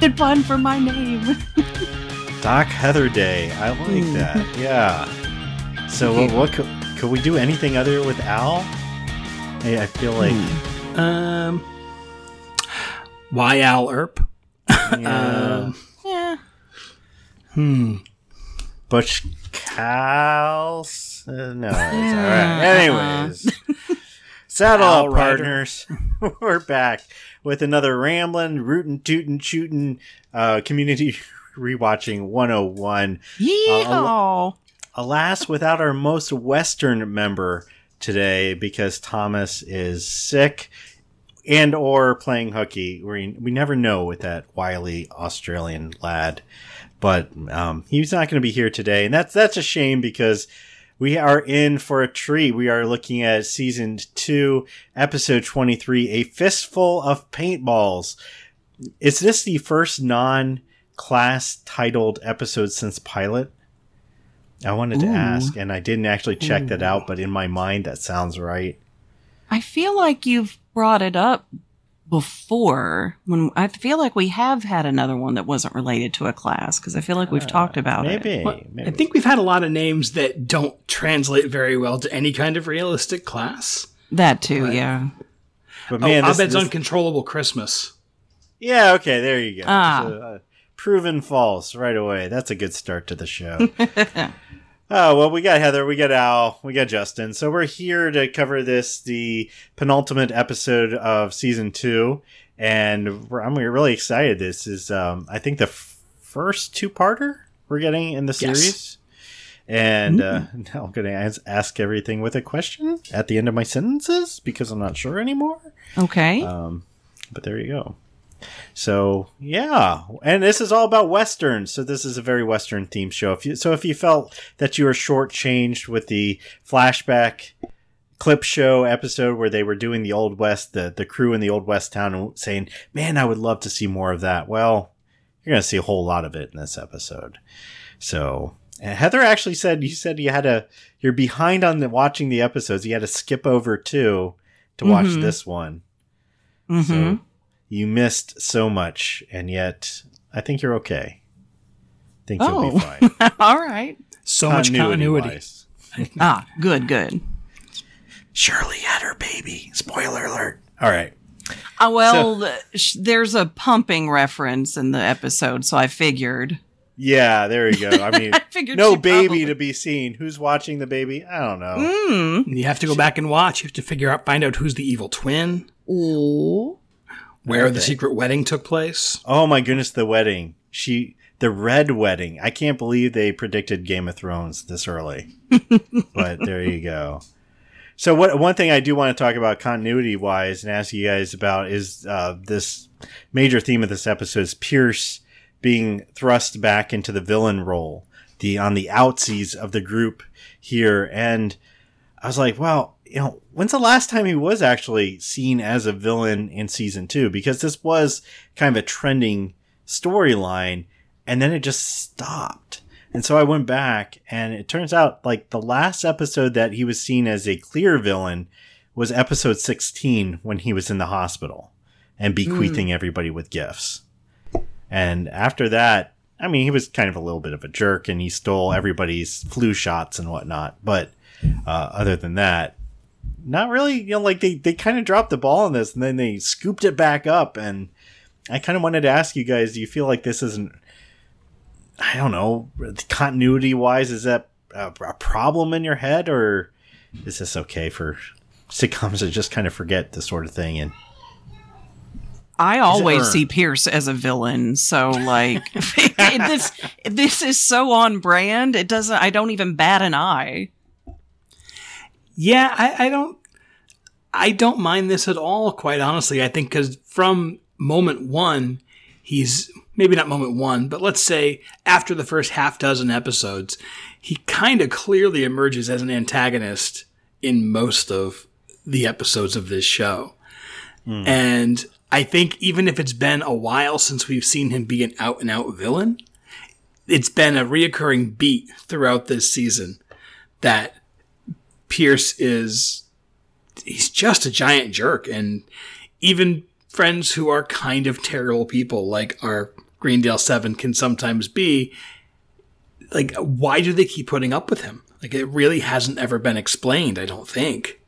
perfected pun for my name. Doc Heather Day. I like Hmm. that. Yeah. So what, what could, could we do anything other with Al? Hey, I feel like Um, why Al Earp? yeah, Um, yeah. hmm. Butch Cals. Uh, no, it's all right. Anyways, saddle up, partners. We're back with another rambling, rootin', tootin', shootin' uh, community rewatching 101. Yeehaw. Alas, without our most Western member today because Thomas is sick and or playing hooky. We, we never know with that wily Australian lad. But um, he's not going to be here today, and that's that's a shame because we are in for a treat. We are looking at season two, episode twenty three, a fistful of paintballs. Is this the first non-class titled episode since pilot? I wanted to ask, and I didn't actually check that out, but in my mind, that sounds right. I feel like you've brought it up before. When I feel like we have had another one that wasn't related to a class because I feel like we've talked about it. Maybe, Well, maybe. I think we've had a lot of names that don't translate very well to any kind of realistic class. That too, Right. yeah. But Oh, man, this, Abed's this- Uncontrollable Christmas. yeah, okay, there you go. Ah. So, uh, proven false right away. That's a good start to the show. Oh, well, we got Heather, we got Al, we got Justin. So we're here to cover this, the penultimate episode of season two. And we're, I'm really excited. This is, um, I think, the f- first two parter we're getting in the Yes. series. And uh, now I'm going to ask everything with a question at the end of my sentences because I'm not sure anymore. Okay. Um, but there you go. So yeah, and this is all about westerns. So this is a very western themed show. If you so, if you felt that you were shortchanged with the flashback clip show episode where they were doing the old west, the the crew in the old west town, and saying, "Man, I would love to see more of that." Well, you're gonna see a whole lot of it in this episode. So. And Heather actually said you said you had a you're behind on the watching the episodes. You had to skip over two to watch Mhm. this one. hmm So you missed so much, and yet I think you're okay. think you'll Oh. be fine. All right. So much continuity. Continuity-wise. Ah, good, good. Shirley had her baby. Spoiler alert. All right. Uh, well, sh- there's a pumping reference in the episode, so I figured. Yeah, there you go. I mean, I figured no baby probably- to be seen. Who's watching the baby? I don't know. Mm. You have to go back and watch. You have to figure out, find out who's the evil twin, Oh. Where the secret wedding took place. Oh my goodness, the wedding. She, the red wedding. I can't believe they predicted Game of Thrones this early. but there you go. So what one thing I do want to talk about continuity wise and ask you guys about is uh, this major theme of this episode is Pierce being thrust back into the villain role, the on the outsies of the group here, and I was like, well, you know, when's the last time he was actually seen as a villain in season two? Because this was kind of a trending storyline, and then it just stopped. And so I went back, and it turns out like the last episode that he was seen as a clear villain was episode 16 when he was in the hospital and bequeathing everybody with gifts. And after that, I mean, he was kind of a little bit of a jerk and he stole everybody's flu shots and whatnot. But uh, other than that, not really, you know, like they, they kind of dropped the ball on this and then they scooped it back up. And I kind of wanted to ask you guys, do you feel like this isn't, I don't know, continuity wise, is that a, a problem in your head or is this okay for sitcoms to just kind of forget this sort of thing? And I always see Pierce as a villain, so like this this is so on brand. It doesn't. I don't even bat an eye. Yeah, I, I don't. I don't mind this at all, quite honestly. I think because from moment one, he's maybe not moment one, but let's say after the first half dozen episodes, he kind of clearly emerges as an antagonist in most of the episodes of this show. Hmm. And I think even if it's been a while since we've seen him be an out and out villain, it's been a reoccurring beat throughout this season that Pierce is he's just a giant jerk and even friends who are kind of terrible people like our Greendale 7 can sometimes be, like, why do they keep putting up with him? Like, it really hasn't ever been explained, I don't think.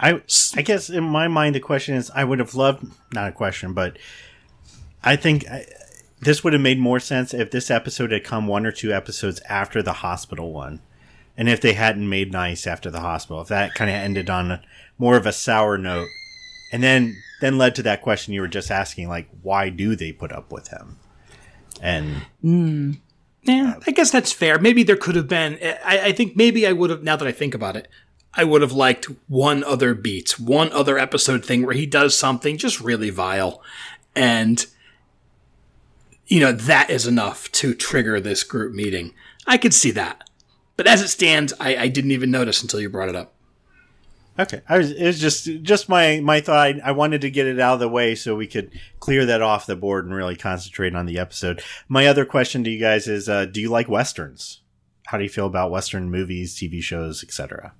I I guess in my mind the question is I would have loved not a question but I think I, this would have made more sense if this episode had come one or two episodes after the hospital one, and if they hadn't made nice after the hospital, if that kind of ended on a, more of a sour note, and then then led to that question you were just asking, like why do they put up with him? And hmm. Yeah, I guess that's fair. Maybe there could have been. Eh, I, I think maybe I would have. Now that I think about it, I would have liked one other beat, one other episode thing where he does something just really vile, and you know that is enough to trigger this group meeting. I could see that, but as it stands, I, I didn't even notice until you brought it up. Okay, I was it was just just my my thought. I, I wanted to get it out of the way so we could clear that off the board and really concentrate on the episode. My other question to you guys is: uh, Do you like westerns? How do you feel about western movies, TV shows, etc.?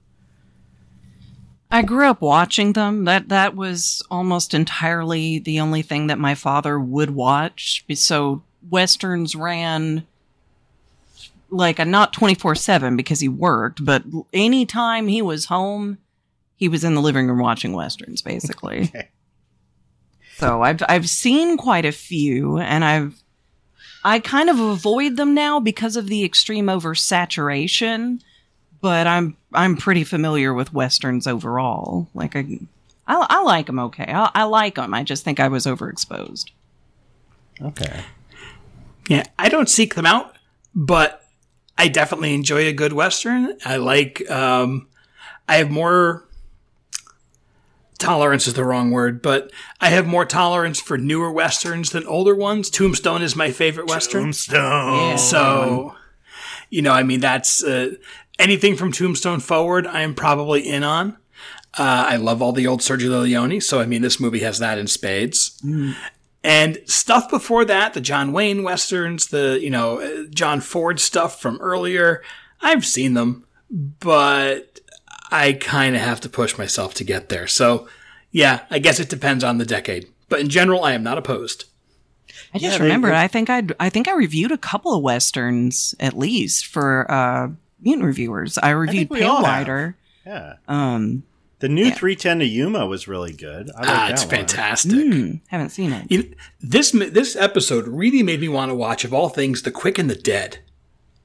I grew up watching them. That that was almost entirely the only thing that my father would watch. So westerns ran like a not 24/7 because he worked, but anytime he was home, he was in the living room watching westerns basically. Okay. So I've I've seen quite a few and I've I kind of avoid them now because of the extreme oversaturation, but I'm I'm pretty familiar with westerns overall. Like I I, I like them okay. I, I like them. I just think I was overexposed. Okay. Yeah, I don't seek them out, but I definitely enjoy a good western. I like. Um, I have more tolerance is the wrong word, but I have more tolerance for newer westerns than older ones. Tombstone is my favorite western. Tombstone. So, you know, I mean, that's uh, anything from Tombstone forward, I am probably in on. Uh, I love all the old Sergio Leone, so I mean, this movie has that in spades. And stuff before that, the John Wayne westerns, the you know uh, John Ford stuff from earlier, I've seen them, but I kind of have to push myself to get there. So, yeah, I guess it depends on the decade. But in general, I am not opposed. I just Yeah, they- remembered. I think I I think I reviewed a couple of westerns at least for uh, mutant reviewers. I reviewed we all Pale. Rider. Yeah. Um, The new 310 to Yuma was really good. I like Ah, that it's one. fantastic. hmm, haven't seen it. You- this this episode really made me want to watch of all things The Quick and the Dead.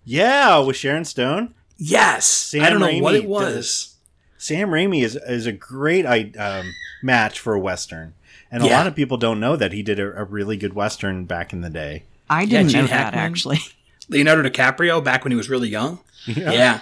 Yeah, with Sharon Stone. Yes, I don't know Raimi what it does- was. Sam Raimi is is a great I- um, match for a western, and a lot of people don't know that he did a, a really good western back in the day. I didn't Gene know that actually. Leonardo DiCaprio back when he was really young. Yeah,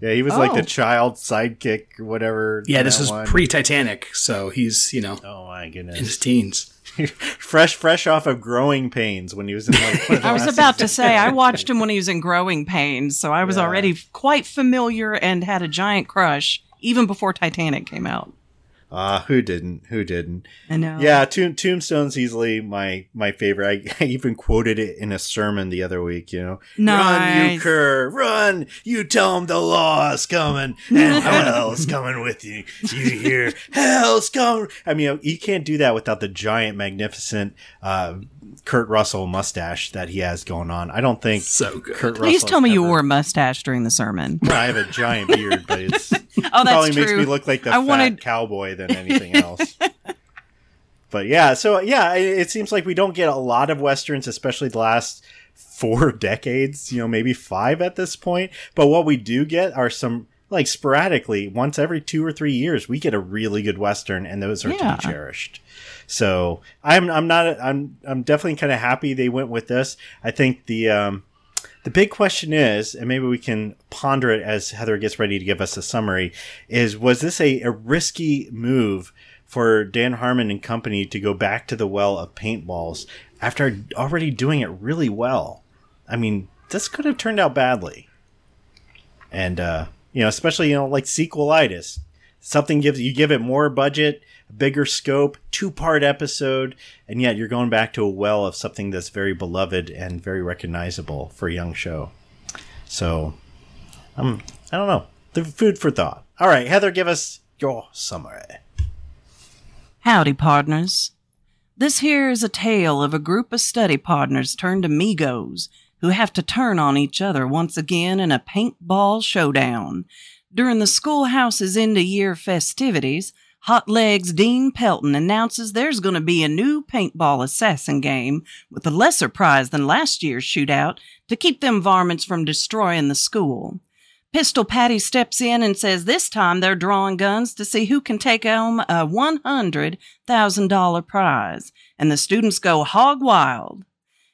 Yeah, Yeah, he was like the Oh. child sidekick, or whatever. yeah. This that is one. pre Titanic, so he's you know Oh my goodness, in his teens. fresh, fresh off of Growing Pains when he was in like. one of the I was about to say I watched him when he was in Growing Pains, so I was Yeah. already quite familiar and had a giant crush even before Titanic came out. Ah, who didn't? Who didn't? I know. Yeah, Tomb- Tombstone's easily my my favorite. I, I even quoted it in a sermon the other week. You know, run, you cur, run! You tell him the law's coming and hell's coming with you. You hear hell's coming. I mean, you can't do that without the giant, magnificent uh, Kurt Russell mustache that he has going on. I don't think So good. Kurt Please Russell's tell me you wore a mustache during the sermon. I have a giant beard, but it's Oh, that's probably true. makes me look like the I fat wanted- cowboy than anything else. but yeah, so yeah, it, it seems like we don't get a lot of westerns, especially the last four decades. You know, maybe five at this point. But what we do get are some like sporadically, once every two or three years, we get a really good western, and those are Yeah. to be cherished. So I'm I'm not I'm I'm definitely kind of happy they went with this. I think the um, the big question is, and maybe we can ponder it as Heather gets ready to give us a summary, is was this a, a risky move for Dan Harmon and company to go back to the well of paintballs after already doing it really well? I mean, this could have turned out badly. And uh, you know, especially you know, like sequelitis. Something gives you give it more budget, bigger scope, two part episode, and yet you're going back to a well of something that's very beloved and very recognizable for a young show. So, um, I don't know. The food for thought. All right, Heather, give us your summary. Howdy, partners. This here is a tale of a group of study partners turned amigos who have to turn on each other once again in a paintball showdown. During the schoolhouse's end of year festivities, Hot Legs Dean Pelton announces there's going to be a new paintball assassin game with a lesser prize than last year's shootout to keep them varmints from destroying the school. Pistol Patty steps in and says this time they're drawing guns to see who can take home a $100,000 prize, and the students go hog wild.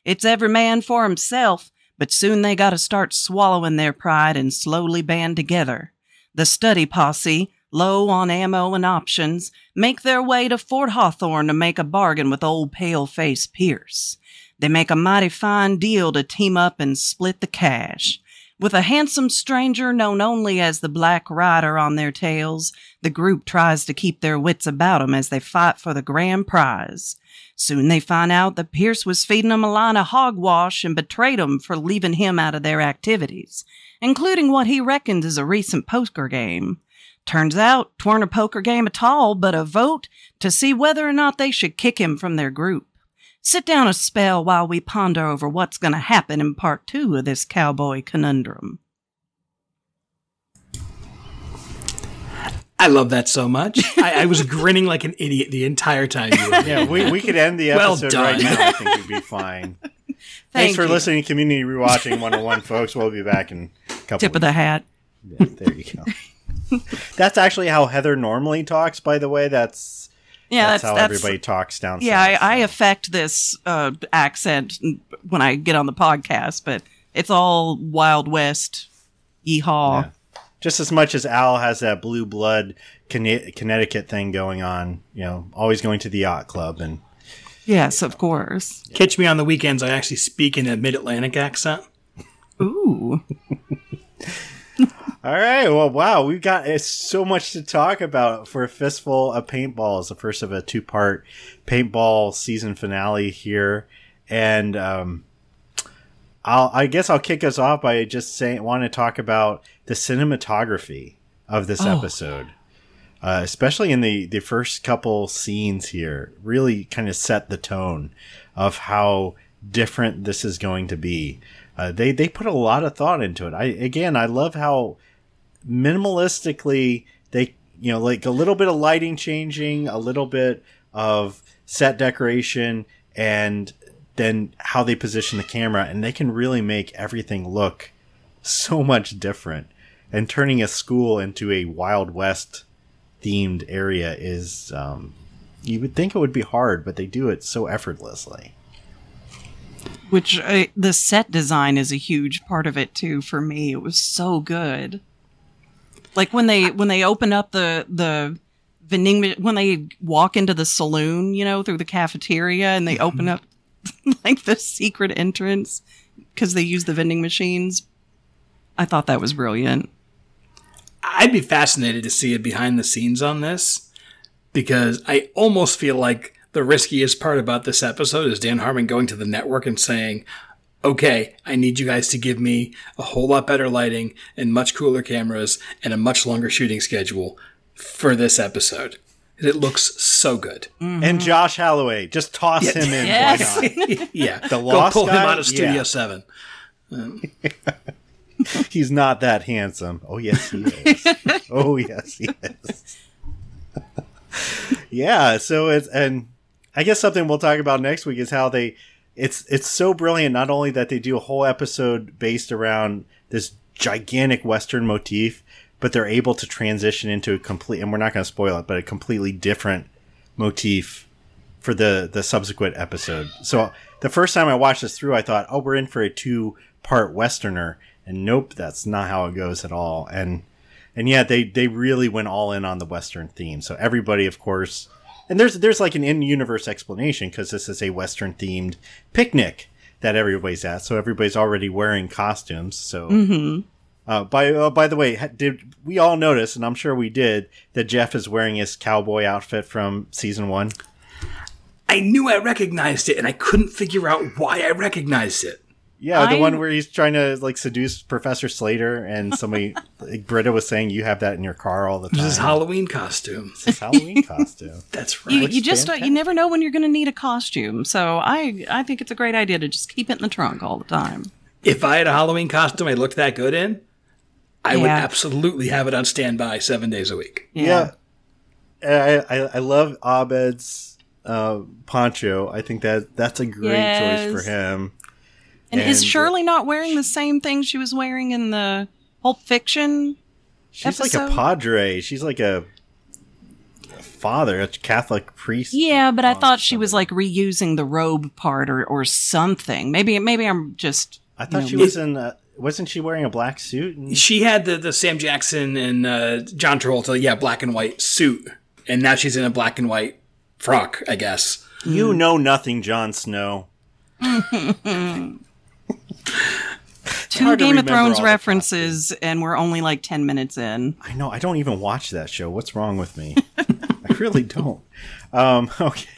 It's every man for himself, but soon they gotta start swallowing their pride and slowly band together. The study posse, low on ammo and options, make their way to Fort Hawthorne to make a bargain with old pale-face Pierce. They make a mighty fine deal to team up and split the cash. With a handsome stranger known only as the Black Rider on their tails, the group tries to keep their wits about 'em as they fight for the grand prize. Soon they find out that Pierce was feeding 'em a line of hogwash and betrayed 'em for leaving him out of their activities, including what he reckons is a recent poker game. Turns out, tweren't a poker game at all, but a vote to see whether or not they should kick him from their group. Sit down a spell while we ponder over what's going to happen in part two of this cowboy conundrum. I love that so much. I, I was grinning like an idiot the entire time you were Yeah, we, we could end the Well episode right now. I think we'd be fine. Thanks for you. listening to Community Rewatching 101, folks. We'll be back in a couple Tip of the hat. Yeah, there you go. that's actually how Heather normally talks, by the way. That's Yeah, that's, that's, how that's everybody talks down yeah. I, south, I so. affect this uh, accent when I get on the podcast, but it's all Wild West, yeehaw. Yeah. Just as much as Al has that blue blood Conne- Connecticut thing going on, you know, always going to the yacht club and Yes, of course. Catch me on the weekends. I actually speak in a mid Atlantic accent. Ooh, All right. Well, wow, we've got uh, so much to talk about for a fistful of paintballs. The first of a two-part paintball season finale here, and um, I'll, I guess I'll kick us off by just saying, want to talk about the cinematography of this Oh. episode, uh, especially in the the first couple scenes here. Really, kind of set the tone of how different this is going to be. Uh, they they put a lot of thought into it. I again, I love how minimalistically they you know like a little bit of lighting changing, a little bit of set decoration, and then how they position the camera, and they can really make everything look so much different. And turning a school into a Wild West themed area is um, you would think it would be hard, but they do it so effortlessly. which uh, the set design is a huge part of it too. For me, it was so good. Like when they when they open up the the vending when they walk into the saloon, you know, through the cafeteria, and they open up like the secret entrance because they use the vending machines. I thought that was brilliant. I'd be fascinated to see a behind the scenes on this because I almost feel like the riskiest part about this episode is Dan Harmon going to the network and saying, okay, I need you guys to give me a whole lot better lighting and much cooler cameras and a much longer shooting schedule for this episode. It looks so good. Mm-hmm. And Josh Holloway, just toss him in. Yes. Why not? yeah. The Go Lost pull him out of Studio Yeah. 7. He's not that handsome. Oh yes, he is. oh yes, he is. yeah. So it's and I guess something we'll talk about next week is how they. It's it's so brilliant. Not only that they do a whole episode based around this gigantic Western motif, but they're able to transition into a complete. And we're not going to spoil it, but a completely different motif for the the subsequent episode. So the first time I watched this through, I thought, "Oh, we're in for a two part westerner," and nope, that's not how it goes at all. And and yeah, they they really went all in on the western theme. So everybody, of course, and there's there's like an in universe explanation because this is a western themed picnic that everybody's at. So everybody's already wearing costumes. So. Uh, by uh, by the way, did we all notice, and I'm sure we did, that Jeff is wearing his cowboy outfit from season one? I knew I recognized it and I couldn't figure out why I recognized it. Yeah, the I- one where he's trying to like seduce Professor Slater, and somebody, like Britta was saying, you have that in your car all the time. This is Halloween costume. It's his Halloween costume. That's right. you just don't, you never know when you're going to need a costume. So I I think it's a great idea to just keep it in the trunk all the time. if I had a Halloween costume I looked that good in, I would absolutely have it on standby seven days a week. Yeah, I, I I love Abed's uh, poncho. I think that that's a great choice for him. And, is Shirley not wearing the same thing she was wearing in the Pulp Fiction? She's like a padre. She's like a father, a Catholic priest. Yeah, but I thought she was like reusing the robe part or, or something. Maybe maybe I'm just. I thought you she was in. Uh, wasn't she wearing a black suit? And- She had the, the Sam Jackson and uh, John Travolta, yeah, black and white suit, and now she's in a black and white frock, I guess. You know nothing, Jon Snow. two Game of Thrones references, and we're only like ten minutes in. I know. I don't even watch that show. What's wrong with me? I really don't. Um, okay.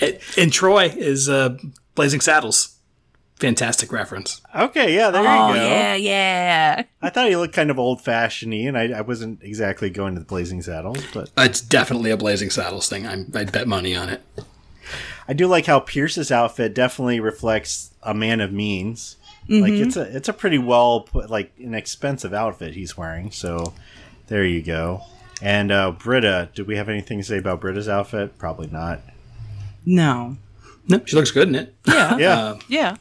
And, and Troy is uh, Blazing Saddles. Fantastic reference. Okay. Yeah. There Oh you go. yeah, yeah. I thought he looked kind of old fashioned and I, I wasn't exactly going to the Blazing Saddles, but It's definitely a Blazing Saddles thing. I'm, I'd bet money on it. I do like how Pierce's outfit definitely reflects a man of means. Like it's a it's a pretty well put like an expensive outfit he's wearing. So there you go. And uh, Britta, do we have anything to say about Britta's outfit? Probably not. No. No, she looks good in it. Yeah. Yeah. Uh, Yeah.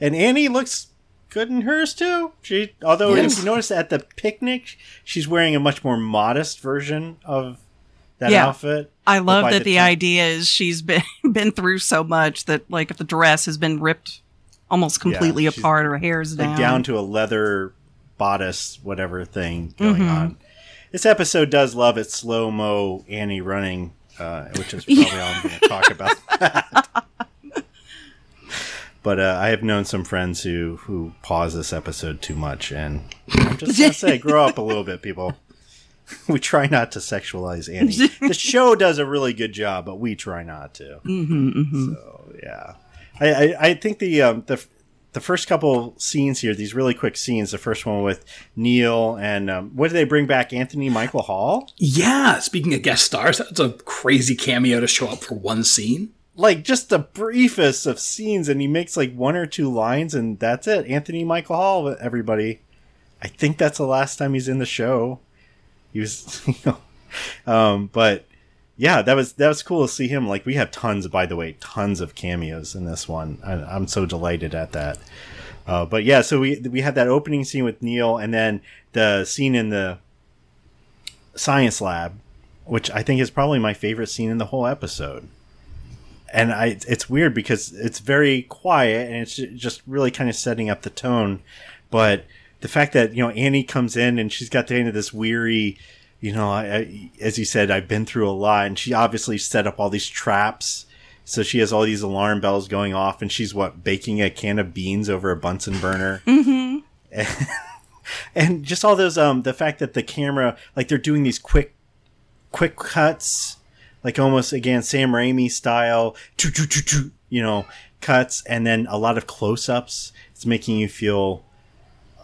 And Annie looks good in hers too. She, although Yes. if you notice at the picnic, she's wearing a much more modest version of that Yeah. outfit. I love that the, time- idea is she's been been through so much that like if the dress has been ripped almost completely she's, apart, her hair's like down. down to a leather bodice, whatever thing going on. This episode does love its slow mo Annie running, uh, which is probably all I'm going to talk about. but uh, I have known some friends who who pause this episode too much, and I'm just going to say, grow up a little bit, people. We try not to sexualize Annie. The show does a really good job, but we try not to. So yeah, I, I, I think the um, the the first couple scenes here, these really quick scenes. The first one with Neil and um, what did they bring back? Anthony Michael Hall. yeah, speaking of guest stars, that's a crazy cameo to show up for one scene. Like just the briefest of scenes, and he makes like one or two lines, and that's it. Anthony Michael Hall. Everybody, I think that's the last time he's in the show. He was, you know, um, but yeah, that was that was cool to see him. Like we have tons, by the way, tons of cameos in this one. I, I'm so delighted at that. Uh, but yeah, so we we had that opening scene with Neil, and then the scene in the science lab, which I think is probably my favorite scene in the whole episode. And I, it's weird because it's very quiet and it's just really kind of setting up the tone. But the fact that you know Annie comes in and she's got the end of this weary, you know, I, I, as you said, I've been through a lot, and she obviously set up all these traps. So she has all these alarm bells going off, and she's what baking a can of beans over a Bunsen burner. and just all those um the fact that the camera like they're doing these quick quick cuts like almost again Sam Raimi style you know cuts and then a lot of close-ups it's making you feel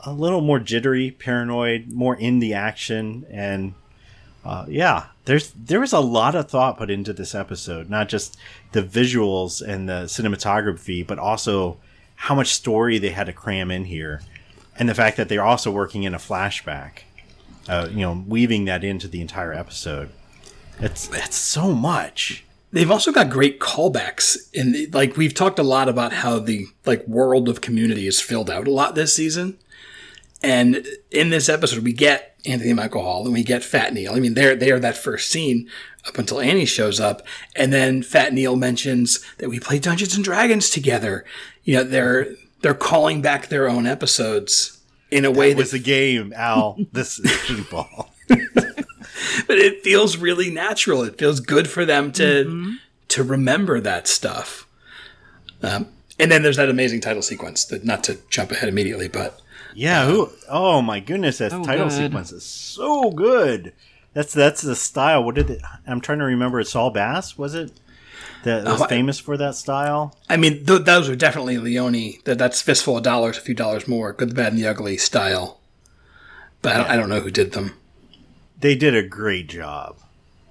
a little more jittery paranoid more in the action and uh, yeah there's there was a lot of thought put into this episode not just the visuals and the cinematography but also how much story they had to cram in here and the fact that they're also working in a flashback, uh, you know, weaving that into the entire episode. It's it's so much. They've also got great callbacks and like we've talked a lot about how the like world of community is filled out a lot this season. And in this episode we get Anthony Michael Hall and we get Fat Neil. I mean they're they are that first scene up until Annie shows up and then Fat Neil mentions that we play Dungeons and Dragons together. You know, they're they're calling back their own episodes in a way It was that a game, Al. this is people. but it feels really natural. It feels good for them to to remember that stuff. Um, and then there's that amazing title sequence. That not to jump ahead immediately, but Yeah. Who? Oh my goodness, that So title good. sequence is so good. That's that's the style. What did it? I'm trying to remember. It's Saul Bass. Was it? that was Oh, I- famous for that style. I mean, th- those are definitely Leone. That that's fistful of dollars, a few dollars more. Good, the bad, and the ugly style. But I, don't, I don't know who did them. They did a great job.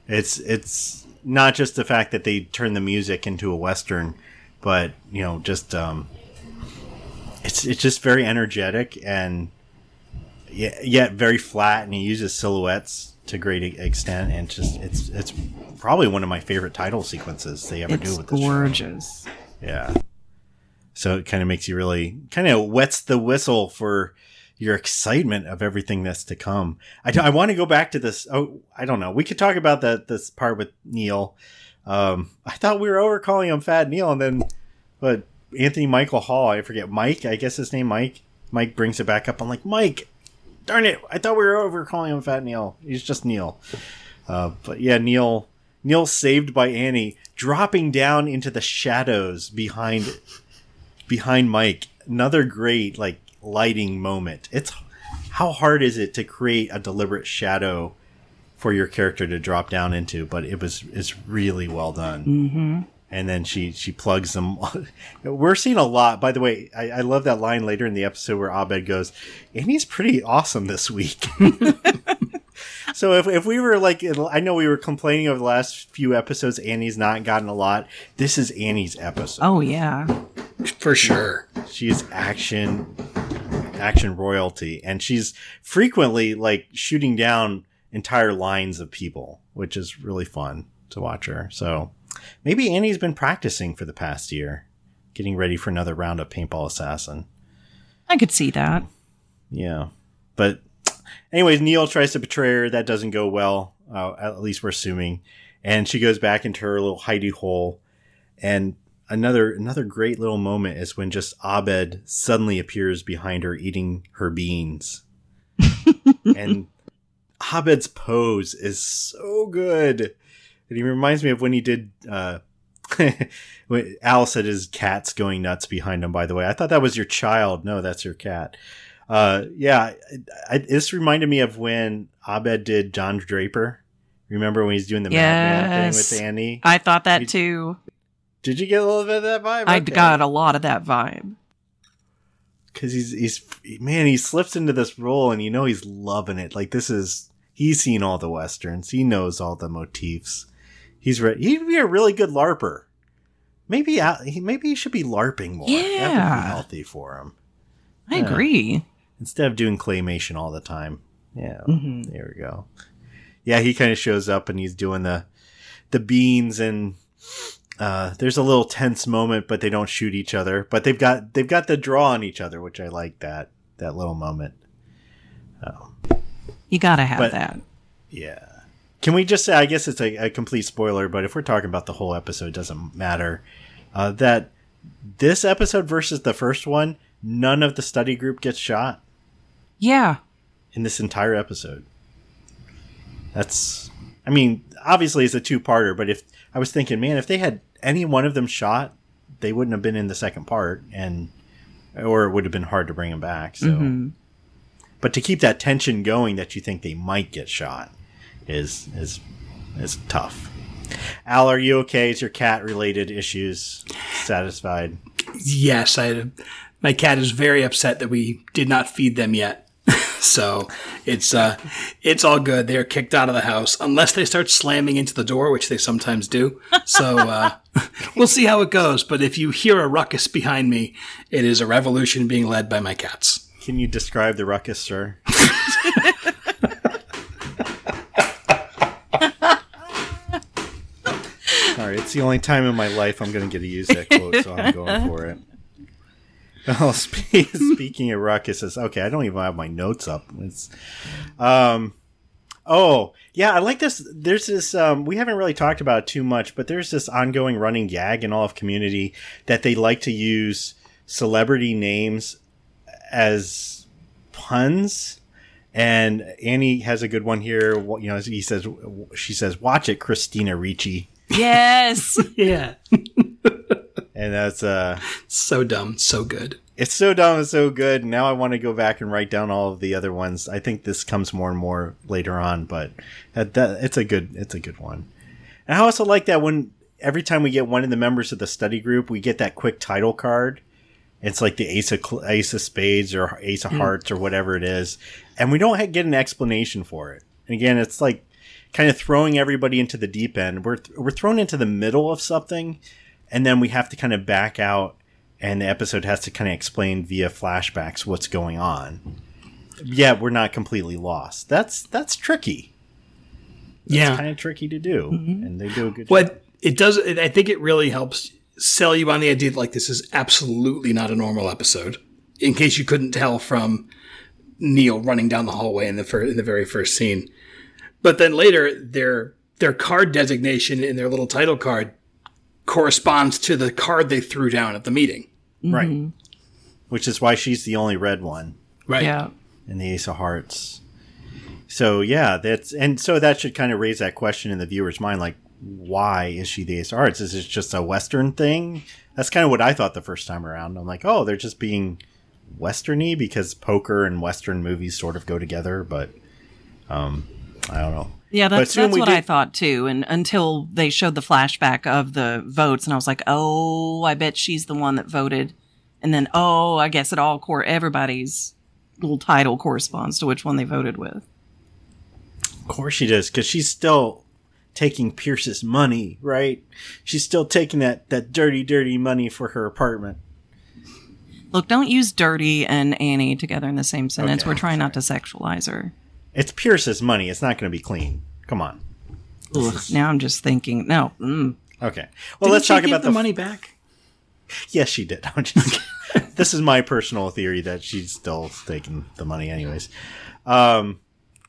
It's it's not just the fact that they turned the music into a western, but you know, just um, it's it's just very energetic and yet, yet very flat, and he uses silhouettes to great extent, and just it's it's probably one of my favorite title sequences they ever It's do with this show. gorgeous. Yeah. So it kind of makes you really kind of wets the whistle for your excitement of everything that's to come. I, I want to go back to this. Oh, I don't know. We could talk about that this part with Neil. Um, I thought we were over calling him Fat Neil, and then but Anthony Michael Hall, I forget Mike. I guess his name Mike. Mike brings it back up. I'm like Mike. Darn it! I thought we were over calling him Fat Neil. He's just Neil. Uh, but yeah, Neil. Neil saved by Annie, dropping down into the shadows behind behind Mike. Another great like lighting moment. It's how hard is it to create a deliberate shadow for your character to drop down into? But it was it's really well done. Mm-hmm. And then she she plugs them. We're seeing a lot. By the way, I, I love that line later in the episode where Abed goes, "Annie's pretty awesome this week." So if, if we were like, I know we were complaining over the last few episodes, Annie's not gotten a lot. This is Annie's episode. Oh yeah. For sure. She is action, action royalty, and she's frequently like shooting down entire lines of people, which is really fun to watch her. So maybe Annie's been practicing for the past year, getting ready for another round of Paintball Assassin. I could see that. Yeah. But anyways, Neil tries to betray her. That doesn't go well. Uh, at least we're assuming. And she goes back into her little hidey hole. And another another great little moment is when just Abed suddenly appears behind her eating her beans. and Abed's pose is so good. And he reminds me of when he did uh when Al said his cat's going nuts behind him, by the way. I thought that was your child. No, that's your cat. Uh, yeah, I, I, this reminded me of when Abed did Don Draper. Remember when he's doing the Mad Men thing with Annie? I thought that You- too. Did you get a little bit of that vibe? I got a lot of that vibe. because he's he's man, he slips into this role and you know he's loving it. Like this is he's seen all the westerns. He knows all the motifs. He's re- he'd be a really good larper. Maybe Al- he maybe he should be larping more. that would Yeah. be healthy for him I Yeah. agree. instead of doing claymation all the time. Yeah, Mhm. there we go. Yeah, he kind of shows up and he's doing the the beans and uh, there's a little tense moment, but they don't shoot each other. But they've got they've got the draw on each other, which I like that that little moment. You gotta have But- that. Yeah. Can we just say? I guess it's a, a complete spoiler, but if we're talking about the whole episode, it doesn't matter. Uh, that this episode versus the first one, none of the study group gets shot. Yeah. in this entire episode. That's, I mean, obviously it's a two parter, but if I was thinking, man, if they had any one of them shot, they wouldn't have been in the second part, and or it would have been hard to bring them back. So, Mhm. but to keep that tension going, that you think they might get shot, is is is tough. Al, are you okay? Is your cat related issues satisfied? Yes, I. My cat is very upset that we did not feed them yet. so it's uh, it's all good. They're kicked out of the house unless they start slamming into the door, which they sometimes do. So uh, we'll see how it goes. But if you hear a ruckus behind me, it is a revolution being led by my cats. Can you describe the ruckus, sir? All right, it's the only time in my life I'm going to get to use that quote, so I'm going for it. Oh, spe- speaking of ruckuses, okay, I don't even have my notes up. It's, um, oh yeah, I like this. There's this. Um, we haven't really talked about it too much, but there's this ongoing running gag in all of Community that they like to use celebrity names as puns. And Annie has a good one here. You know, he says, she says, "Watch it, Christina Ricci," Yes. Yeah, and that's uh, so dumb, so good. it's so dumb and so good. Now I want to go back and write down all of the other ones. I think this comes more and more later on, but that, that it's a good, it's a good one. And I also like that when every time we get one of the members of the study group, we get that quick title card. It's like the ace of ace of spades or ace of hearts or whatever it is, and we don't get an explanation for it. And again, it's like kind of throwing everybody into the deep end. We're th- we're thrown into the middle of something, and then we have to kind of back out, and the episode has to kind of explain via flashbacks what's going on. Yeah, we're not completely lost. That's that's tricky. yeah. It's Kind of tricky to do, mm-hmm. and they do a good job. It does. I think it really helps sell you on the idea that like this is absolutely not a normal episode. In case you couldn't tell from Neil running down the hallway in the fir- in the very first scene, but then later their their card designation in their little title card corresponds to the card they threw down at the meeting. Right. Which is why she's the only red one Right. Yeah. in the Ace of Hearts. So yeah, that's and so that should kind of raise that question in the viewer's mind, like, why is she the Ace of Hearts? Is it just a Western thing? That's kind of what I thought the first time around. I'm like, oh, they're just being Westerny because poker and Western movies sort of go together, but um, I don't know. Yeah, that's that's what I thought too. And until they showed the flashback of the votes, and I was like, oh, I bet she's the one that voted. And then, oh, I guess it all core everybody's little title corresponds to which one they voted with. Of course she does, because she's still taking Pierce's money, right? She's still taking that that dirty, dirty money for her apartment. Look, don't use dirty and Annie together in the same sentence. Okay, We're trying not to sexualize her. It's Pierce's money. It's not going to be clean. Come on. Now I'm just thinking, no, mm, Okay. Well, Didn't let's talk about the, the, money back. Yes, she did. This is my personal theory that she's still taking the money, anyways. Um,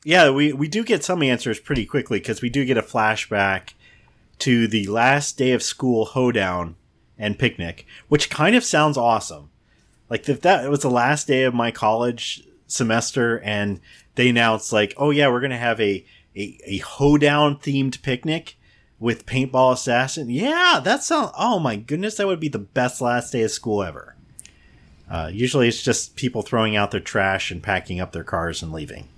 yeah, we we do get some answers pretty quickly because we do get a flashback to the last day of school hoedown and picnic, which kind of sounds awesome. Like if that was the last day of my college semester and they announced like, oh yeah, we're gonna have a a, a hoedown themed picnic with paintball assassin. Yeah, that sounds. Oh my goodness, that would be the best last day of school ever. Uh, usually, it's just people throwing out their trash and packing up their cars and leaving.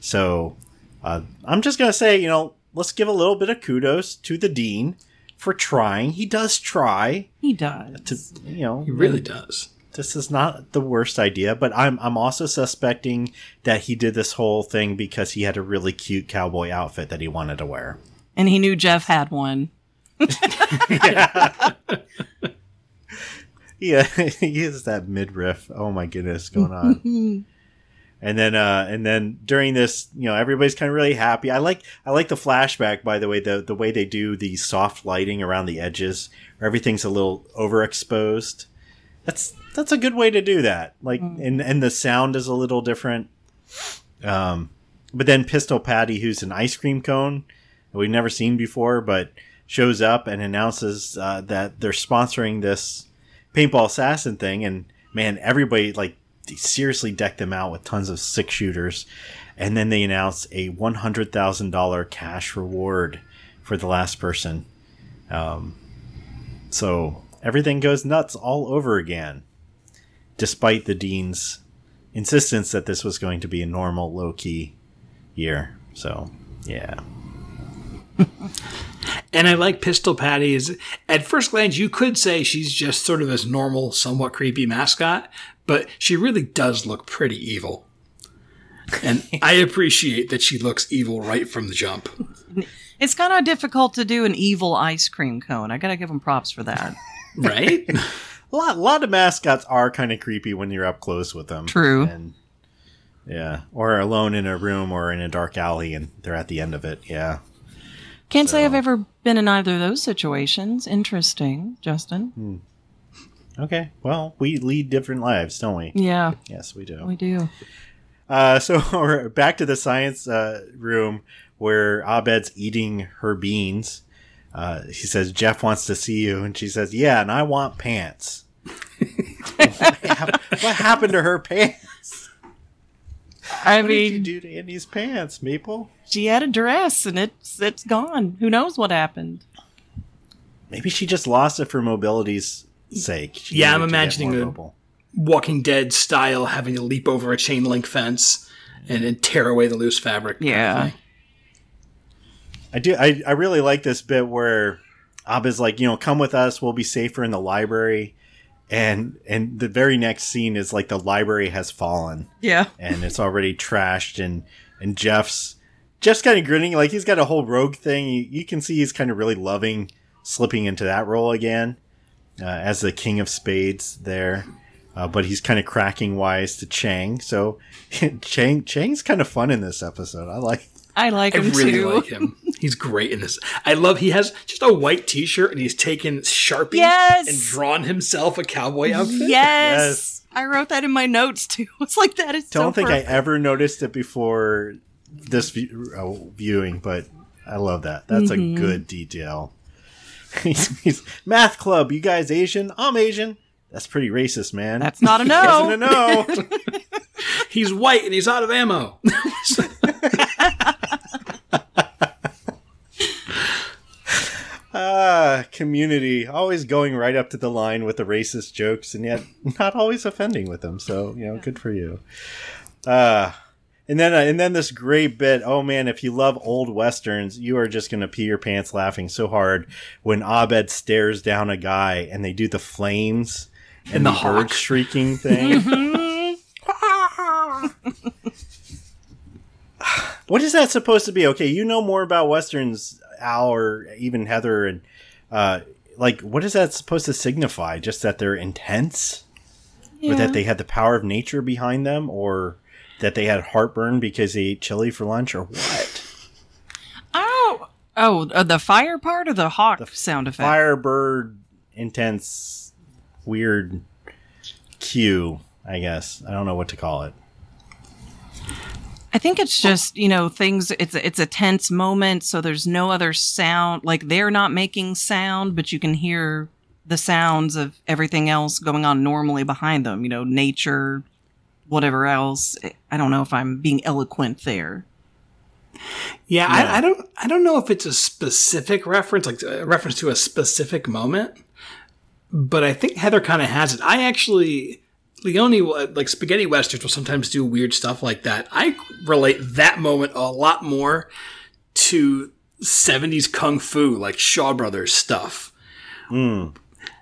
So, uh, I'm just gonna say, you know, let's give a little bit of kudos to the dean for trying. He does try he does. to, you know, He really does. This is not the worst idea, but I'm I'm also suspecting that he did this whole thing because he had a really cute cowboy outfit that he wanted to wear. And he knew Jeff had one. Yeah, he is that midriff. Oh my goodness, going on. and then, uh, and then during this, you know, everybody's kind of really happy. I like, I like the flashback. By the way, the the way they do the soft lighting around the edges, where everything's a little overexposed. That's that's a good way to do that. Like, and and the sound is a little different. Um, but then Pistol Patty, who's an ice cream cone that we've never seen before, but shows up and announces uh, that they're sponsoring this paintball assassin thing and man everybody like seriously decked them out with tons of six shooters and then they announced a $100000 cash reward for the last person um, so everything goes nuts all over again despite the dean's insistence that this was going to be a normal low-key year so yeah And I like Pistol Patty. Is at first glance you could say she's just sort of this normal, somewhat creepy mascot, but she really does look pretty evil. And I appreciate that she looks evil right from the jump. It's kind of difficult to do an evil ice cream cone. I gotta give them props for that. Right? A lot, a lot of mascots are kind of creepy when you're up close with them. True. And yeah, or alone in a room or in a dark alley, and they're at the end of it. Yeah. Can't say I've ever been in either of those situations. Interesting, Justin. Okay. Well, we lead different lives, don't we? Yeah, Yes, we do. we do. Uh, so we're back to the science uh, room where Abed's eating her beans. Uh, he says Jeff wants to see you, and she says, "Yeah, and I want pants." what, hap- what happened to her pants? I What did you mean, do to Andy's pants, Maple? she had a dress and it's it's gone. Who knows what happened? Maybe she just lost it for mobility's sake. She Yeah, I'm needed to get imagining a- mobile. Walking Dead style, having to leap over a chain link fence and then tear away the loose fabric. kind of Yeah. thing. I do. I, I really like this bit where Abed's like, you know, come with us. We'll be safer in the library. And and the very next scene is like the library has fallen Yeah. and it's already trashed. And and Jeff's Jeff's kind of grinning, like he's got a whole rogue thing. You, you can see he's kind of really loving slipping into that role again uh, as the king of spades there. Uh, but he's kind of cracking wise to Chang. So Chang Chang's kind of fun in this episode. I like. I like I him really too. like him. He's great in this. I love he has just a white T-shirt and he's taken Sharpie Yes! and drawn himself a cowboy outfit. Yes. Yes. I wrote that in my notes too. It's like that is so Don't think perfect. I ever noticed it before this view, uh, viewing, but I love that. That's Mm-hmm. a good detail. he's, he's math club. You guys Asian? I'm Asian. That's pretty racist, man. That's not a Wasn't a no. no. He's white and he's out of ammo. Ah, community always going right up to the line with the racist jokes, and yet not always offending with them. So you know, good for you. Uh and then uh, and then this great bit. Oh man, if you love old westerns, you are just gonna pee your pants laughing so hard when Abed stares down a guy and they do the flames and, the the, bird shrieking thing. what is that supposed to be? Okay, you know more about westerns, Al, or even Heather, and uh, like, what is that supposed to signify? Just that they're intense, or that they had the power of nature behind them, or that they had heartburn because they ate chili for lunch, or what? Oh, oh, uh, the fire part or the hawk sound effect? Firebird, intense, weird cue. I guess I don't know what to call it. I think it's just you know things. It's it's a tense moment, so there's no other sound. Like they're not making sound, but you can hear the sounds of everything else going on normally behind them. You know, nature, whatever else. I don't know if I'm being eloquent there. Yeah, Yeah. I, I don't. I don't know if it's a specific reference, like a reference to a specific moment. But I think Heather kind of has it. I actually, Leone, uh, like spaghetti westerns, will sometimes do weird stuff like that. I relate that moment a lot more to '70s kung fu, like Shaw Brothers stuff. Hmm.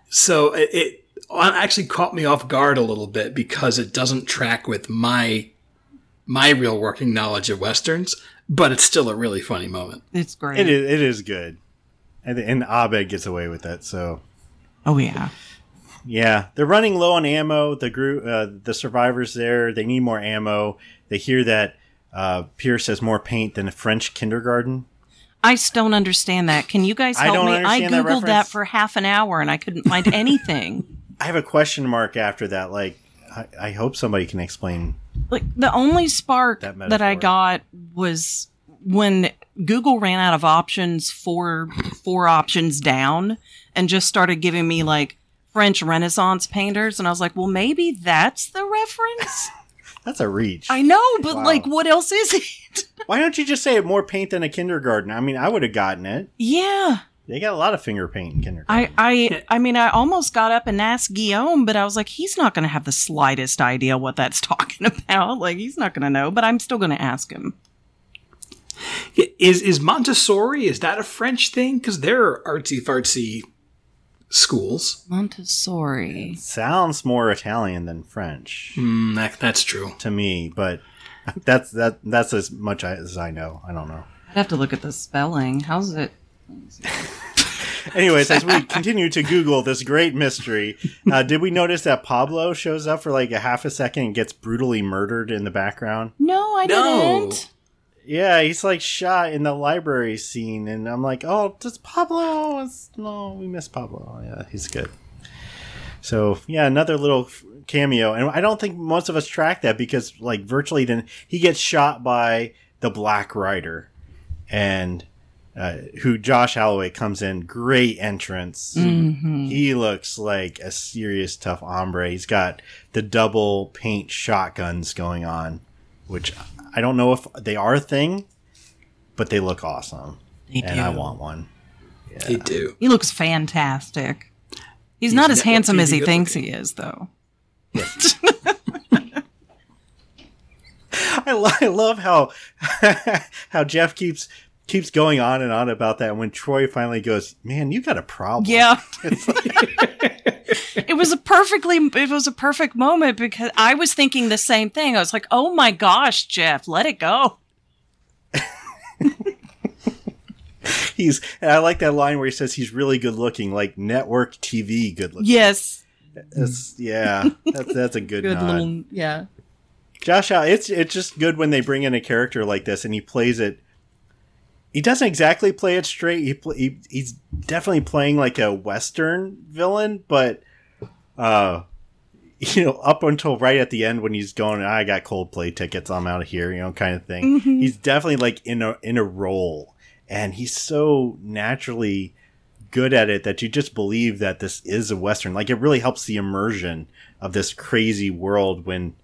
So it, it actually caught me off guard a little bit because it doesn't track with my my real working knowledge of westerns, but it's still a really funny moment. It's great. It is. It is good, and and Abed gets away with it. So Oh yeah. Yeah, they're running low on ammo. The group, uh, the survivors there, they need more ammo. They hear that uh, Pierce has more paint than a French kindergarten. I don't understand that. Can you guys I help don't me? I that googled that, reference. for half an hour and I couldn't find anything. I have a question mark after that. Like, I, I hope somebody can explain. like the only spark That that, I got was when Google ran out of options for four options down and just started giving me like French Renaissance painters and I was like, well maybe that's the reference. That's a reach. I know, but Wow. like what else is it? Why don't you just say more paint than a kindergarten? I mean, I would have gotten it. yeah. They got a lot of finger paint in kindergarten. I, I I mean I almost got up and asked Guillaume, but I was like, he's not gonna have the slightest idea what that's talking about. Like he's not gonna know, but I'm still gonna ask him. Is is Montessori? Is that a French thing? Because they're artsy fartsy schools. Montessori. Sounds more Italian than French Mm, that, that's true. to me, but that's that that's as much as I know. I don't know. I'd have to look at the spelling. How's it? Anyways, as we continue to Google this great mystery, uh, did we notice that Pablo shows up for like a half a second and gets brutally murdered in the background? No, I No. didn't. Yeah, he's like shot in the library scene, and I'm like, oh, does Pablo? It's, no, we miss Pablo. Yeah, he's good. So yeah, another little cameo, and I don't think most of us track that because like virtually, then he gets shot by the Black Rider, and uh, who Josh Holloway comes in, great entrance. He looks like a serious tough hombre. He's got the double paint shotguns going on, which I don't know if they are a thing, but they look awesome, They and I want one. They do. He looks fantastic. He's, not as handsome as he thinks looking. he is, though. I, lo- I love how how Jeff keeps keeps going on and on about that. And when Troy finally goes, "Man, you got a problem." Yeah. it was a perfectly it was a perfect moment because I was thinking the same thing. I was like, "Oh my gosh, Jeff, let it go." he's and I like that line where he says he's really good looking, like network TV good looking. Yes. That's, yeah, that's that's a good, Good nod. little yeah. Josh, uh, it's it's just good when they bring in a character like this and he plays it. He doesn't exactly play it straight. He, he he's definitely playing like a western villain, but uh, you know, up until right at the end when he's going, I got Coldplay tickets, I'm out of here, you know, kind of thing. He's definitely like in a in a role, and he's so naturally good at it that you just believe that this is a western. Like it really helps the immersion of this crazy world when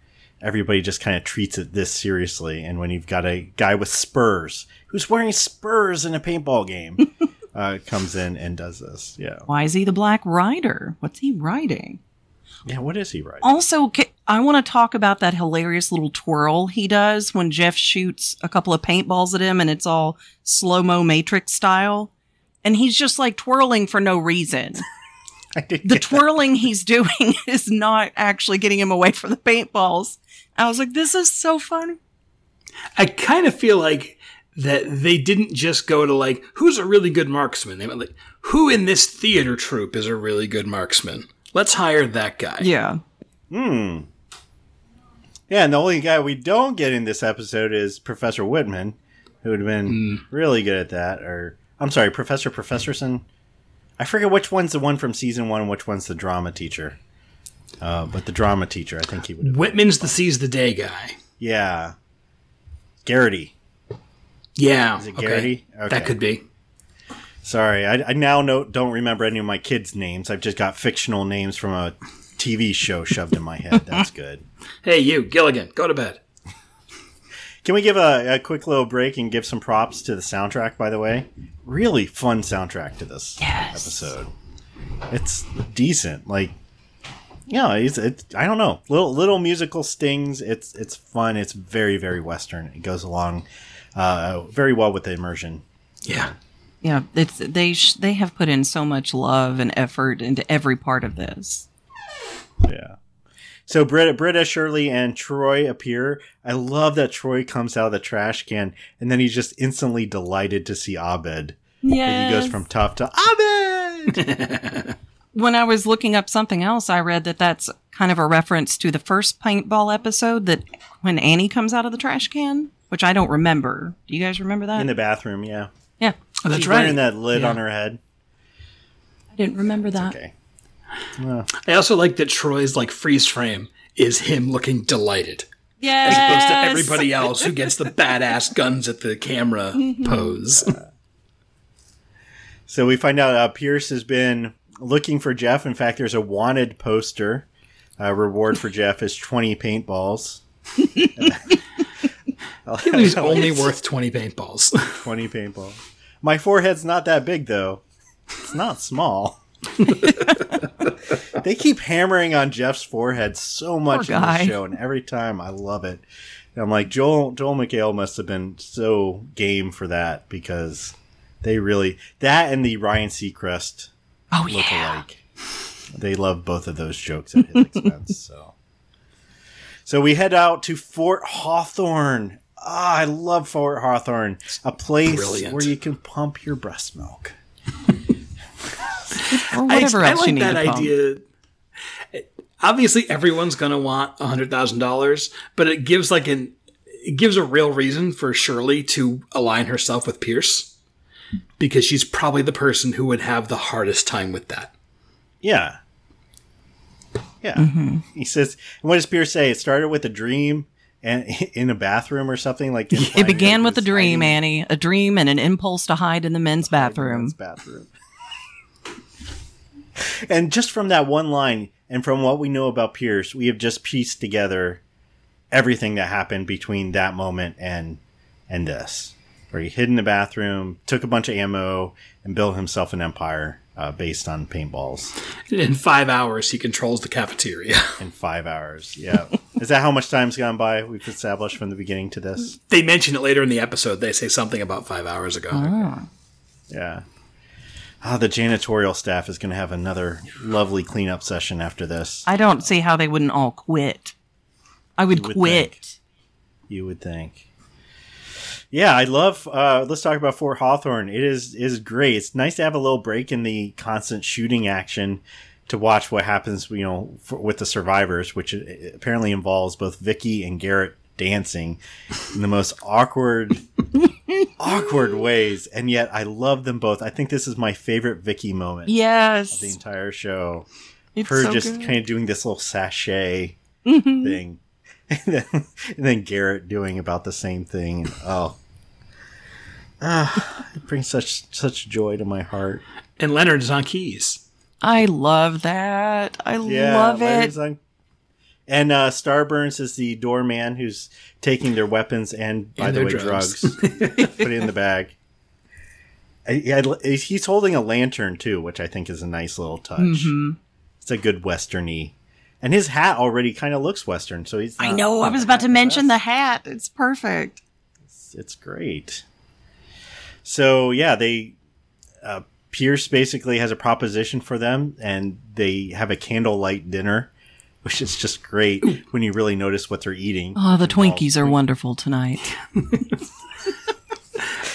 everybody just kind of treats it this seriously. And when you've got a guy with spurs who's wearing spurs in a paintball game uh, comes in and does this, yeah, Why is he the Black Rider? What's he riding? yeah. What is he writing? Also, I want to talk about that hilarious little twirl he does when Jeff shoots a couple of paintballs at him and it's all slow mo Matrix style. And he's just like twirling for no reason. I didn't The get that. twirling he's doing is not actually getting him away from the paintballs. I was like, this is so funny. I kind of feel like that they didn't just go to like who's a really good marksman. They went like who in this theater troupe is a really good marksman. Let's hire that guy. Yeah. Hmm. Yeah, and the only guy we don't get in this episode is Professor Whitman, who would have been really good at that. Or I'm sorry, Professor Professorson. I forget which one's the one from season one, and which one's the drama teacher. Uh, but the drama teacher, I think he would. Whitman's the seize the day guy. Yeah, Garrity. Yeah, Is it okay. Garrity? Okay. That could be. Sorry, I, I now know, don't remember any of my kids' names. I've just got fictional names from a TV show shoved in my head. That's good. Hey, you Gilligan, go to bed. Can we give a, a quick little break and give some props to the soundtrack, by the way? Really fun soundtrack to this Yes. episode. It's decent. Like, yeah, it's, it's I don't know. Little little musical stings. It's it's fun. It's very very western. It goes along uh, very well with the immersion. Yeah. Yeah. It's, they, sh- they have put in so much love and effort into every part of this. Yeah. So Britta, Britta, Shirley, and Troy appear. I love that Troy comes out of the trash can, and then he's just instantly delighted to see Abed. Yeah. He goes from tough to Abed. when I was looking up something else, I read that that's kind of a reference to the first paintball episode that when Annie comes out of the trash can, which I don't remember. Do you guys remember that? in the bathroom. Yeah, yeah, Oh, that's she's right. wearing that lid Yeah. on her head. I didn't remember that. Okay. I also like that Troy's like freeze frame is him looking delighted. Yes. As opposed to everybody else who gets the badass guns at the camera pose. So we find out uh, Pierce has been looking for Jeff. In fact, there's a wanted poster. Uh, reward for Jeff is 20 paintballs. He's only worth 20 paintballs. 20 paintballs. My forehead's not that big, though. It's not small. They keep hammering on Jeff's forehead so much Poor in the show, and every time I love it. And I'm like, Joel Joel McHale must have been so game for that because they really that and the Ryan Seacrest Oh look yeah. alike. They love both of those jokes at his expense. So, so we head out to Fort Hawthorne. Ah, I love Fort Hawthorne, a place Brilliant. where you can pump your breast milk. Or I, whatever I else you like need that to pump. idea. Obviously, everyone's going to want hundred thousand dollars, but it gives like an it gives a real reason for Shirley to align herself with Pierce because she's probably the person who would have the hardest time with that. Yeah, yeah. Mm-hmm. He says, and what does Pierce say? It started with a dream and in a bathroom or something like. It began with a dream, Annie. A dream and an impulse to hide in the men's bathroom. bathroom. and just from that one line, and from what we know about Pierce, we have just pieced together everything that happened between that moment and and this, where he hid in the bathroom, took a bunch of ammo, and built himself an empire. uh, based on paintballs In five hours, he controls the cafeteria. in five hours. Yeah, is that how much time's gone by? We've established from the beginning to this. they mention it later in the episode. They say something about five hours ago. Yeah. Ah, the janitorial staff is going to have another lovely cleanup session after this. I don't see how they wouldn't all quit. I would, would quit. think. You would think. Yeah, I love. Uh, let's talk about Fort Hawthorne. It is is great. It's nice to have a little break in the constant shooting action to watch what happens. You know, for, with the survivors, which apparently involves both Vicky and Garrett dancing in the most awkward, awkward ways, and yet I love them both. I think this is my favorite Vicky moment. Yes. The entire show It's her so just good. Mm-hmm. kind of doing this little sashay thing, and then, and then Garrett doing about the same thing. Oh, ah, it brings such such joy to my heart. And Leonard is on keys. I love that. I Yeah, love Larry's it. on- and uh, Starburns is the doorman who's taking their weapons and, by And the way, drugs. drugs. Put it in the bag. I- I- he's holding a lantern too, which I think is a nice little touch. Mm-hmm. It's a good westerny, and his hat already kind of looks western. So he's. I know. I was about to mention the hat. It's perfect. it's great. So yeah, they uh, Pierce basically has a proposition for them, and they have a candlelight dinner, which is just great when you really notice what they're eating. Oh, the It involves Twinkies are wonderful tonight.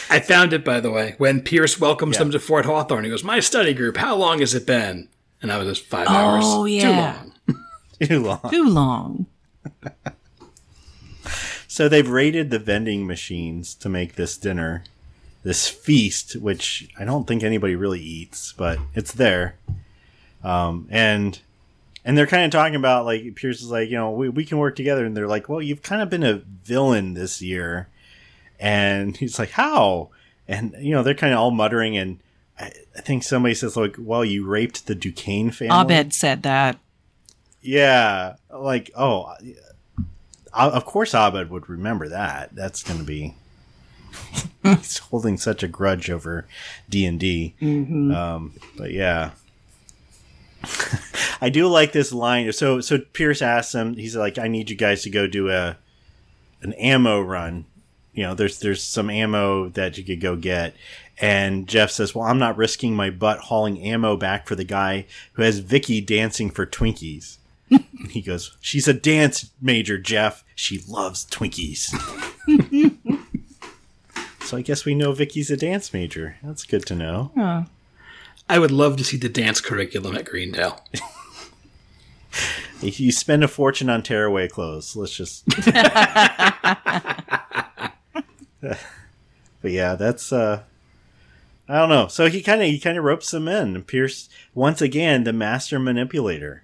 I found it, by the way, when Pierce welcomes Yeah. them to Fort Hawthorne. He goes, My study group, how long has it been? And I was just five Oh, hours. Oh, yeah. Too long. too long. Too long. So they've raided the vending machines to make this dinner, this feast, which I don't think anybody really eats, but it's there. Um, and and they're kind of talking about like Pierce is like, you know, we, we can work together, and they're like, well, you've kind of been a villain this year, and he's like, how? And you know, they're kind of all muttering, and I, I think somebody says like, well, you raped the Duquesne family. Abed said that. Yeah, like oh, uh, of course Abed would remember that. That's going to be he's holding such a grudge over D and D. Um, but yeah, I do like this line. So so Pierce asks him. He's like, I need you guys to go do a an ammo run. You know, there's there's some ammo that you could go get. And Jeff says, "Well, I'm not risking my butt hauling ammo back for the guy who has Vicky dancing for Twinkies." and he goes, "She's a dance major, Jeff. She loves Twinkies." so I guess we know Vicky's a dance major. That's good to know. I would love to see the dance curriculum at Greendale. If you spend a fortune on tearaway clothes, let's just. but yeah, that's uh I don't know. So he kind of he kind of ropes them in. And Pierce once again the master manipulator.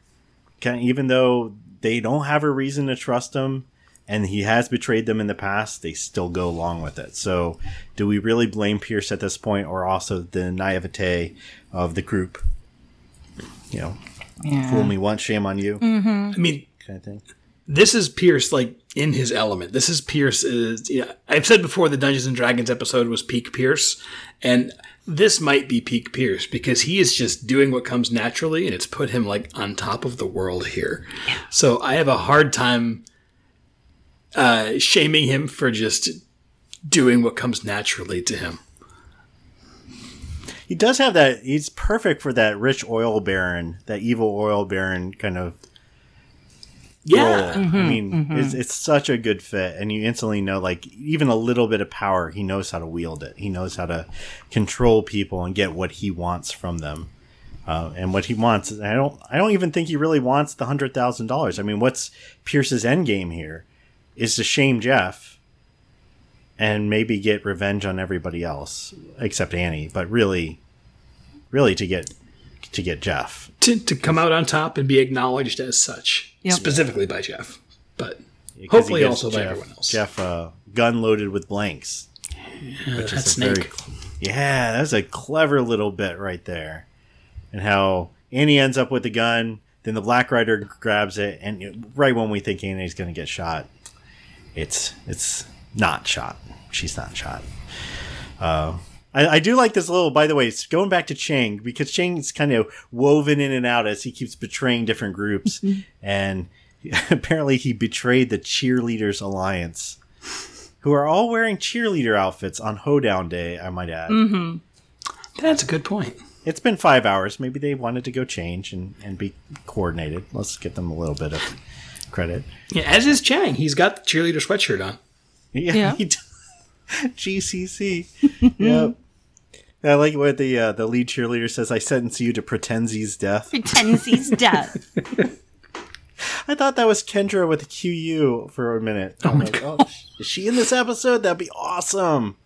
Kind even though they don't have a reason to trust him and he has betrayed them in the past, they still go along with it. So do we really blame Pierce at this point or also the naivete of the group? You know, Yeah. fool me once, shame on you, mm-hmm. I mean, kind of thing. this is Pierce like in his element. This is Pierce. Uh, is yeah, I've said before the Dungeons and Dragons episode was peak Pierce, and this might be peak Pierce because he is just doing what comes naturally, and it's put him like on top of the world here. So I have a hard time uh, shaming him for just doing what comes naturally to him. He does have that. He's perfect for that rich oil baron, that evil oil baron kind of Yeah, role. I mean, it's, it's such a good fit, and you instantly know, like, even a little bit of power, he knows how to wield it. He knows how to control people and get what he wants from them. Uh, and what he wants, I don't, I don't even think he really wants the hundred thousand dollars. I mean, what's Pierce's end game here? Is to shame Jeff, and maybe get revenge on everybody else except Annie. But really, really to get to get Jeff. to, to come out on top and be acknowledged as such, Yep. specifically by Jeff, but hopefully gives also by everyone else. Jeff, uh, gun loaded with blanks. which Which that is a very, yeah, that's a clever little bit right there. And how Annie ends up with the gun, then the Black Rider grabs it, and right when we think Annie's going to get shot, it's it's not shot. She's not shot. Uh, I, I do like this little. By the way, it's going back to Chang because Chang's kind of woven in and out as he keeps betraying different groups, and apparently he betrayed the cheerleaders alliance, who are all wearing cheerleader outfits on Hoedown Day. I might add. That's a good point. It's been five hours. Maybe they wanted to go change and, and be coordinated. Let's give them a little bit of credit. Yeah, as is Chang. He's got the cheerleader sweatshirt on. Yeah. Yeah. he d- GCC. yep. I like what the uh, the lead cheerleader says. I sentence you to Pretenzi's death. Pretenzie's death. I thought that was Kendra with a QU for a minute. I'm like, oh, is she in this episode? That'd be awesome.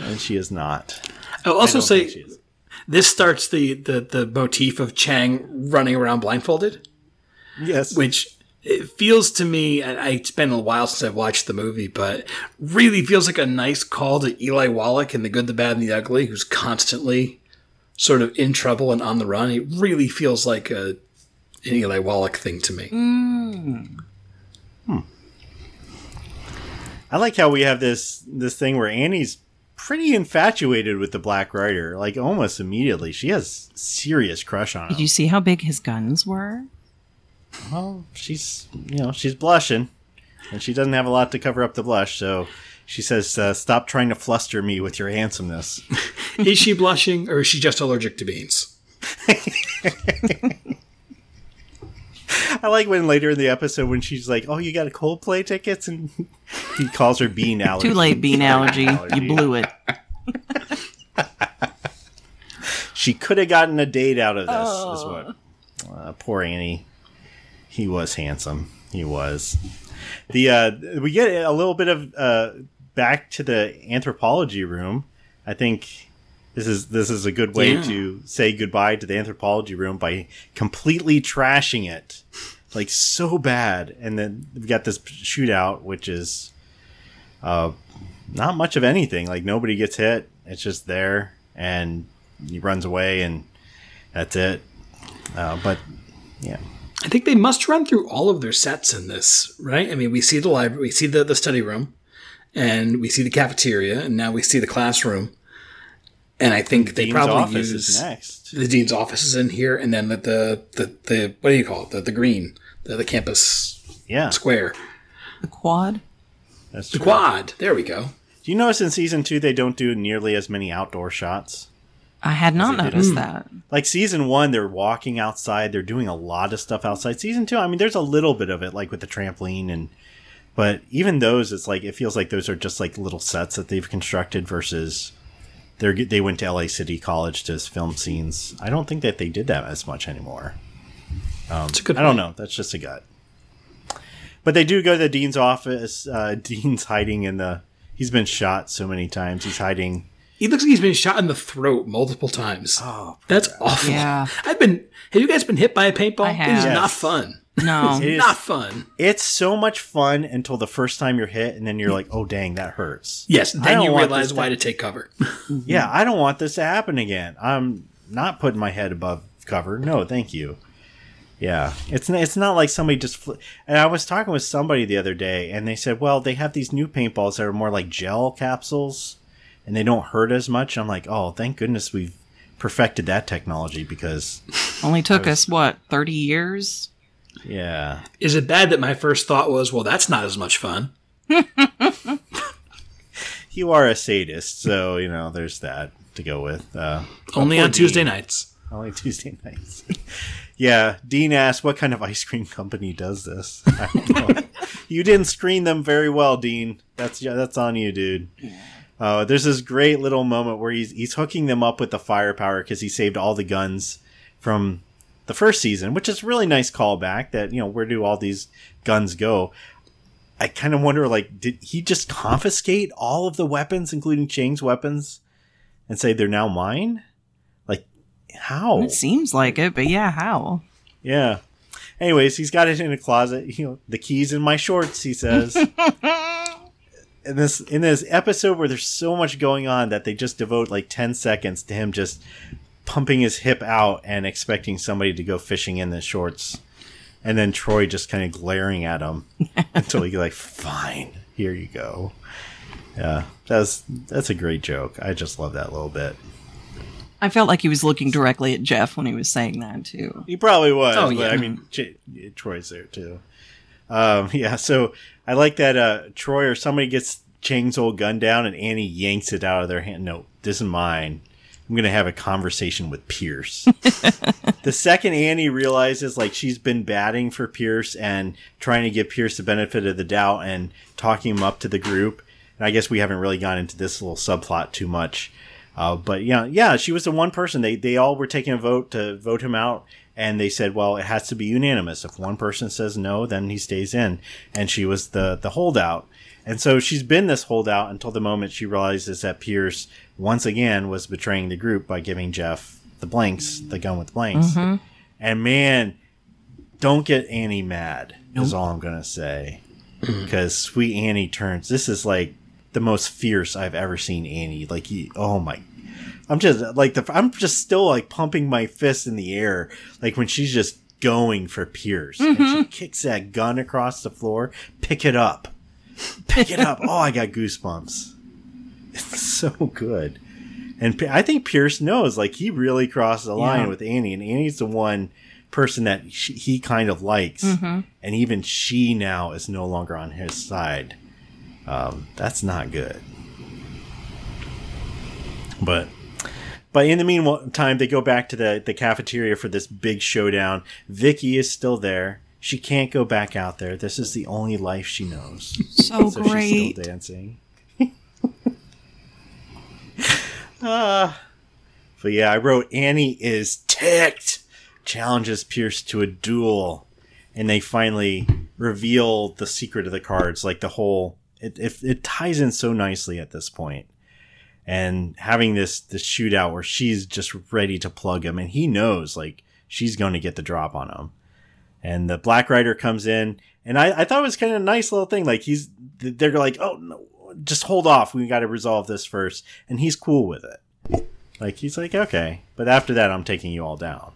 And she is not. I'll also don't say this starts the, the, the motif of Chang running around blindfolded, yes. which it feels to me, and I- it's been a while since I've watched the movie, but really feels like a nice call to Eli Wallach in The Good, the Bad, and the Ugly, who's constantly sort of in trouble and on the run. It really feels like a, an Eli Wallach thing to me. Hmm. I like how we have this this thing where Annie's pretty infatuated with the Black Rider, like almost immediately. She has serious crush on him. Did you see how big his guns were? Well, she's you know she's blushing, and she doesn't have a lot to cover up the blush. So she says, uh, "Stop trying to fluster me with your handsomeness." is she blushing, or is she just allergic to beans? I like when later in the episode when she's like, "Oh, you got a Coldplay tickets," and he calls her bean allergy. Too late, bean allergy. You blew it. She could have gotten a date out of this. Is what uh, poor Annie. He was handsome. He was. The uh, we get a little bit of uh, back to the anthropology room. I think this is this is a good way Yeah. to say goodbye to the anthropology room by completely trashing it, like so bad. And then we've got this shootout, which is uh, not much of anything. Like nobody gets hit. It's just there, and he runs away, and that's it. Uh, but yeah, I think they must run through all of their sets in this, right? I mean, we see the library, we see the, the study room, and we see the cafeteria, and now we see the classroom. And I think they Dean's probably office use is next. the dean's office is in here, and then the the the, the what do you call it? The, the green, the, the campus Yeah, square, The quad? that's the true. quad. There we go. Do you notice in season two they don't do nearly as many outdoor shots? I had not noticed that. Like season one, they're walking outside. They're doing a lot of stuff outside. Season two, I mean, there's a little bit of it, like with the trampoline and. But even those, it's like it feels like those are just like little sets that they've constructed versus they are they went to LA City College to film scenes. I don't think that they did that as much anymore. It's a good. I don't know. That's just a gut. But they do go to the dean's office. Uh, Dean's hiding in the. He's been shot so many times. He's hiding. He looks like he's been shot in the throat multiple times. Oh, That's awful. Yeah. I've been. Have you guys been hit by a paintball? I It is have. not fun. No. It is- Not fun. It's so much fun until the first time you're hit, and then you're like, "Oh, dang, that hurts." Yes, I then you want realize this why to- to take cover. Yeah, I don't want this to happen again. I'm not putting my head above cover. No, thank you. Yeah, it's it's not like somebody just. Fl- and I was talking with somebody the other day, and they said, "Well, they have these new paintballs that are more like gel capsules, and they don't hurt as much." I'm like, "Oh, thank goodness we've perfected that technology because, Only took us, what, 30 years? yeah, Is it bad that my first thought was, well, that's not as much fun? you are a sadist, so you know there's that to go with." Uh, Only on Tuesday Dean. nights. Only Tuesday nights. yeah, Dean asked, "What kind of ice cream company does this?" I don't know. you didn't screen them very well, Dean. That's yeah, that's on you, dude. Uh, there's this great little moment where he's he's hooking them up with the firepower because he saved all the guns from the first season, which is a really nice callback. That you know, where do all these guns go? I kind of wonder, like, did he just confiscate all of the weapons, including Chang's weapons, and say they're now mine? Like, how? It seems like it, but yeah, how? Yeah. Anyways, he's got it in a closet. You know, the keys in my shorts. He says. in this in this episode where there's so much going on that they just devote like ten seconds to him just pumping his hip out and expecting somebody to go fishing in the shorts, and then Troy just kind of glaring at him until he's like, "Fine, here you go." Yeah, that's that's a great joke. I just love that little bit. I felt like he was looking directly at Jeff when he was saying that too. He probably was. Oh, but, yeah. I mean, J- Troy's there too. Um, yeah, so I like that uh, Troy or somebody gets Chang's old gun down and Annie yanks it out of their hand. No, this is mine. I'm going to have a conversation with Pierce. the second Annie realizes like she's been batting for Pierce and trying to give Pierce the benefit of the doubt and talking him up to the group. And I guess we haven't really gone into this little subplot too much. Uh, but yeah, yeah, she was the one person. They they all were taking a vote to vote him out, and they said, well, it has to be unanimous. If one person says no, then he stays in. And she was the the holdout. And so she's been this holdout until the moment she realizes that Pierce once again was betraying the group by giving Jeff the blanks, the gun with blanks. Mm-hmm. And man, don't get Annie mad. Is all I'm gonna say. Because sweet Annie turns. This is like the most fierce I've ever seen Annie. Like, he, oh my I'm just like the I'm just still like pumping my fist in the air, like when she's just going for Pierce and she kicks that gun across the floor. Pick it up, pick it up. Oh, I got goosebumps. It's so good, and I think Pierce knows. Like he really crossed the line Yeah. with Annie, and Annie's the one person that she, he kind of likes, and even she now is no longer on his side. Um, that's not good. But but in the meantime, they go back to the, the cafeteria for this big showdown. Vicky is still there. She can't go back out there. This is the only life she knows. So, So great. she's still dancing. Ah. but yeah, I wrote Annie is ticked. Challenges Pierce to a duel. And they finally reveal the secret of the cards. Like the whole it, it, it ties in so nicely at this point and having this this shootout where she's just ready to plug him and he knows like she's going to get the drop on him. And the black rider comes in and i, I thought it was kind of a nice little thing like he's they're like oh no just hold off we got to resolve this first and he's cool with it. Like he's like okay but after that i'm taking you all down.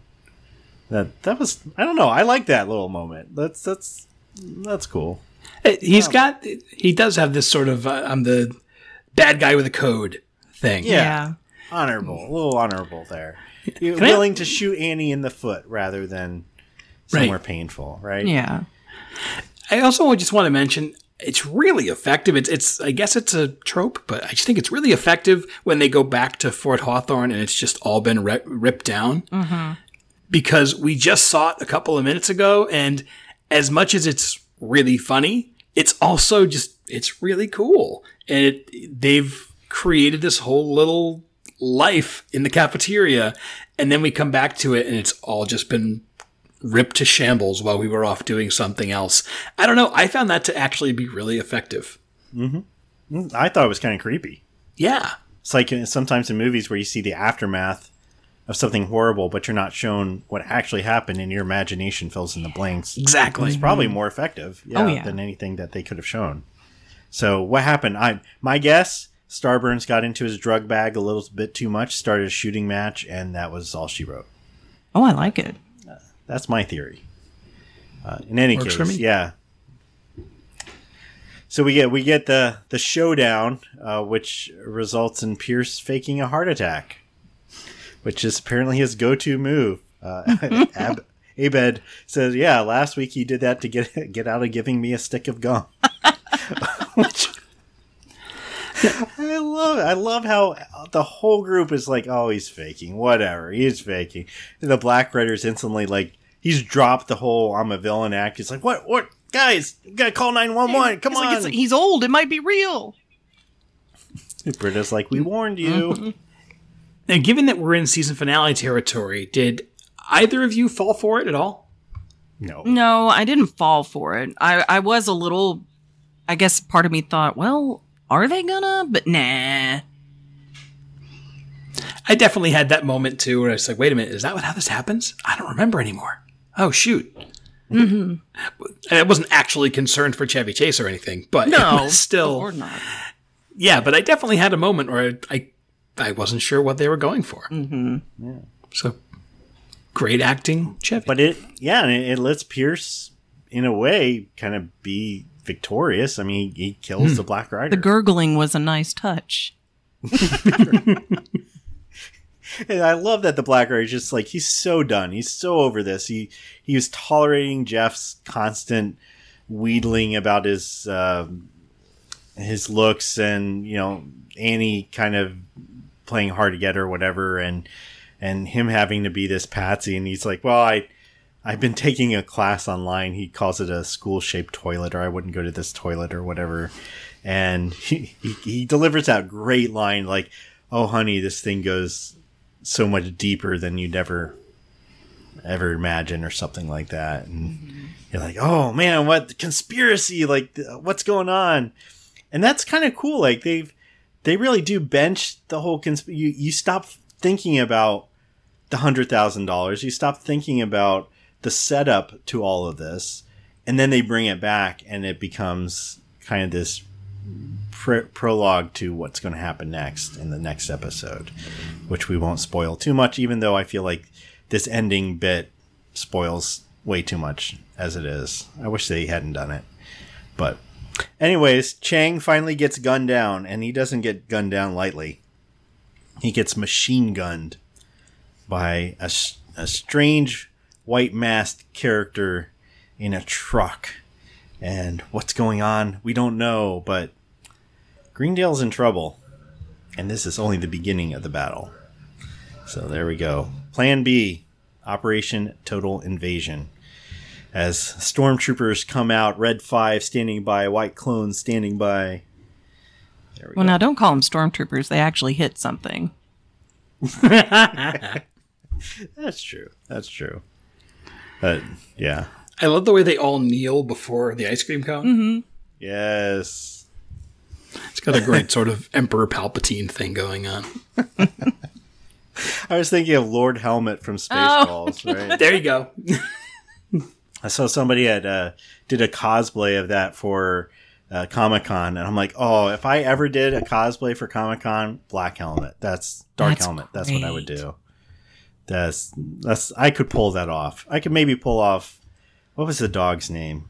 That that was i don't know i like that little moment. That's that's that's cool. He's got he does have this sort of uh, I'm the bad guy with a code thing. Yeah. Yeah. honorable a little honorable there you're Can I- willing to shoot annie in the foot rather than somewhere Right. painful right Yeah. I also just want to mention it's really effective. It's it's I guess it's a trope, but I just think it's really effective when they go back to Fort Hawthorne and it's just all been ri- ripped down. Mm-hmm. Because we just saw it a couple of minutes ago, and as much as it's really funny, it's also just it's really cool, and it, they've created this whole little life in the cafeteria, and then we come back to it, and it's all just been ripped to shambles while we were off doing something else. I don't know. I found that to actually be really effective. i thought it was kind of creepy Yeah. it's like uh, sometimes in movies where you see the aftermath of something horrible but you're not shown what actually happened and your imagination fills in the blanks Exactly. it's probably more effective yeah, Oh, yeah. than anything that they could have shown so what happened i my guess starburns got into his drug bag a little bit too much started a shooting match and that was all she wrote Oh, I like it. That's my theory. Uh, in any Works case, yeah. So we get we get the the showdown, uh, which results in Pierce faking a heart attack, which is apparently his go to move. Uh, Ab- Abed says, "Yeah, last week he did that to get get out of giving me a stick of gum." which I love. It. I love how the whole group is like, "Oh, he's faking. Whatever, he's faking." And the Black Rider's instantly like, he's dropped the whole "I'm a villain" act. He's like, "What? What? Guys, you gotta call nine one one. Come He's on!" it's- he's old. It might be real. Britta's like, "We warned you." Now, given that we're in season finale territory, did either of you fall for it at all? No, No, I didn't fall for it. I, I was a little. I guess part of me thought, well, are they gonna? But nah. I definitely had that moment too, where I was like, "Wait a minute, is that what how this happens? I don't remember anymore." Oh shoot! Mm-hmm. And I wasn't actually concerned for Chevy Chase or anything, but No, still, or not. yeah. But I definitely had a moment where I, I, I wasn't sure what they were going for. Mm-hmm. So great acting, Chevy. but it, yeah, and it, it lets Pierce, in a way, kind of be victorious. I mean, he, he kills the Black Rider. The gurgling was a nice touch. And I love that the Black Rider is just like he's so done. He's so over this. He he was tolerating Jeff's constant wheedling about his uh, his looks and you know Annie kind of playing hard to get or whatever, and and him having to be this patsy. And he's like, well, I I've been taking a class online. He calls it a school shaped toilet, or I wouldn't go to this toilet or whatever. And he, he he delivers that great line like, "Oh, honey, this thing goes." so much deeper than you'd ever ever imagine or something like that and mm-hmm. you're like oh man what conspiracy like what's going on and that's kind of cool like they've they really do bench the whole consp- you you stop thinking about the hundred thousand dollars you stop thinking about the setup to all of this and then they bring it back and it becomes kind of this pr- prologue to what's going to happen next in the next episode, which we won't spoil too much, even though I feel like this ending bit spoils way too much as it is. I wish they hadn't done it. But, anyways, Chang finally gets gunned down, and he doesn't get gunned down lightly. He gets machine gunned by a, a strange white masked character in a truck. And what's going on, we don't know, but Greendale's in trouble. And this is only the beginning of the battle. So there we go. Plan B Operation Total Invasion. As stormtroopers come out, Red 5 standing by, White Clone standing by. There we Well, go. now don't call them stormtroopers. They actually hit something. That's true. That's true. But yeah. I love the way they all kneel before the ice cream cone. Yes. It's got a great sort of Emperor Palpatine thing going on. I was thinking of Lord Helmet from Spaceballs, right? There you go. I saw somebody had uh, did a cosplay of that for uh, Comic Con, and I'm like, oh, if I ever did a cosplay for Comic Con, Black Helmet. That's Dark That's Helmet. That's what I would do. That's that's I could pull that off. I could maybe pull off. What was the dog's name?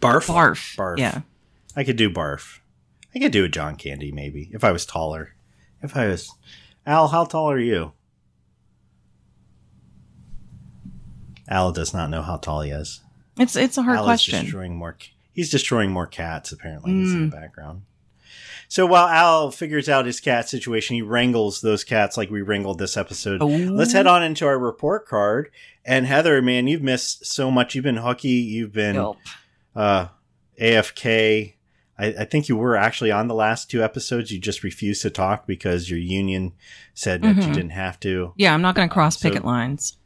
Barf. Barf. Barf. Yeah. I could do Barf. I could do a John Candy maybe if I was taller. If I was Al, how tall are you? Al does not know how tall he is. It's it's a hard Al is question. destroying more. He's destroying more cats. Apparently, he's in the mm. background. So while Al figures out his cat situation, he wrangles those cats like we wrangled this episode. Oh. Let's head on into our report card. And Heather, man, you've missed so much. You've been hooky. You've been Yelp. uh, AFK. I, I think you were actually on the last two episodes. You just refused to talk because your union said that you Mhm. didn't have to. Yeah, I'm not going to cross so- picket lines.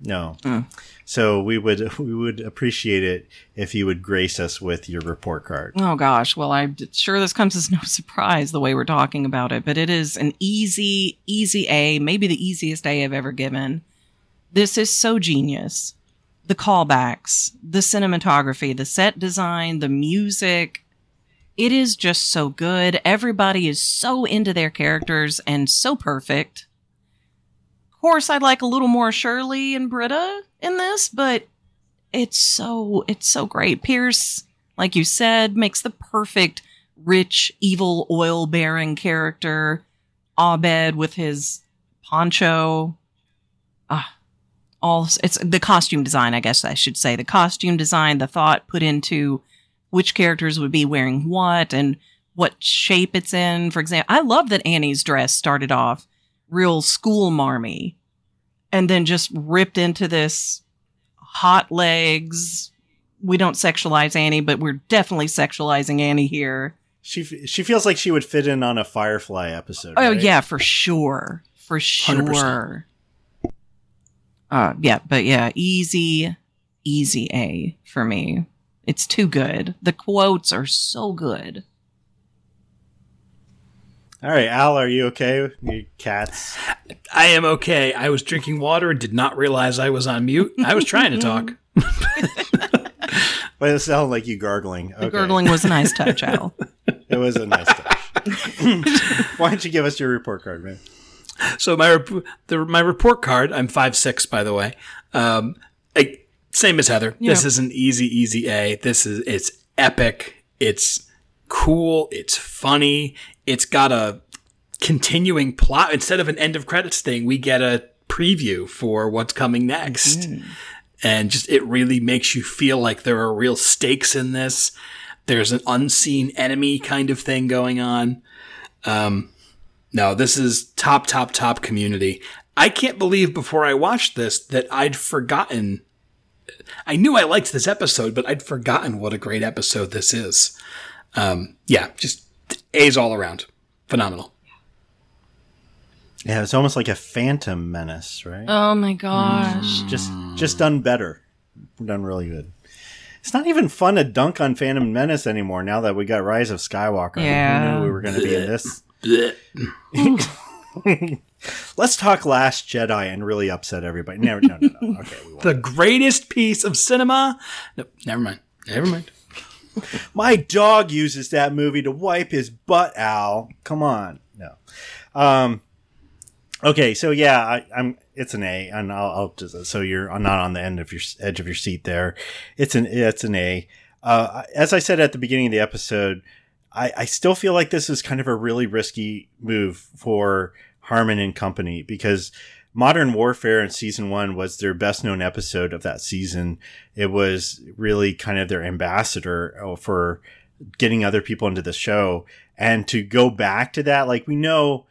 No. Mm. So we would we would appreciate it if you would grace us with your report card. Oh gosh, well I'm sure this comes as no surprise the way we're talking about it, but it is an easy, easy A, maybe the easiest A I've ever given. This is so genius. The callbacks, the cinematography, the set design, the music. It is just so good. Everybody is so into their characters and so perfect. Course, I'd like a little more Shirley and Britta in this, but it's so it's so great. Pierce, like you said, makes the perfect rich, evil, oil baron character. Abed with his poncho. Ah, all it's the costume design, I guess I should say. The costume design, the thought put into which characters would be wearing what and what shape it's in. For example, I love that Annie's dress started off real school marmy and then just ripped into this hot legs. We don't sexualize Annie, but we're definitely sexualizing Annie here. She she feels like she would fit in on a Firefly episode. Oh right? yeah, for sure, for 100%. sure. Uh, yeah, but yeah, easy, easy A for me. It's too good. The quotes are so good. All right, Al, are you okay? Your cats. I am okay. I was drinking water and did not realize I was on mute. I was trying to talk. But it sounded like you gargling. The Okay. gurgling was a nice touch, Al. It was a nice touch. Why don't you give us your report card, man? So my rep- the, my report card. I'm five six, by the way. Um, I, same as Heather. This is an easy, easy A. This is it's epic. It's cool. It's funny. It's got a continuing plot. Instead of an end of credits thing, we get a preview for what's coming next. And just, it really makes you feel like there are real stakes in this. There's an unseen enemy kind of thing going on. Um, no, this is top, top, top community. I can't believe before I watched this that I'd forgotten. I knew I liked this episode, but I'd forgotten what a great episode this is. Um, yeah, just A's all around. Phenomenal. Yeah, it's almost like a Phantom Menace, right? Oh my gosh. Mm. just just done better, done really good. It's not even fun to dunk on Phantom Menace anymore now that we got Rise of Skywalker. Yeah. Who knew we were going to be in this? Let's talk Last Jedi and really upset everybody. Never, no, no, no. Okay, we won't. The greatest piece of cinema. No, never mind. Never mind. My dog uses that movie to wipe his butt, Al. Come on. No. Um, okay, so yeah, I, I'm. It's an A, and I'll, I'll just so you're not on the end of your edge of your seat there. It's an it's an A. Uh, as I said at the beginning of the episode, I, I still feel like this is kind of a really risky move for Harmon and company because Modern Warfare in season one was their best known episode of that season. It was really kind of their ambassador uh, for getting other people into the show. And to go back to that, like we know,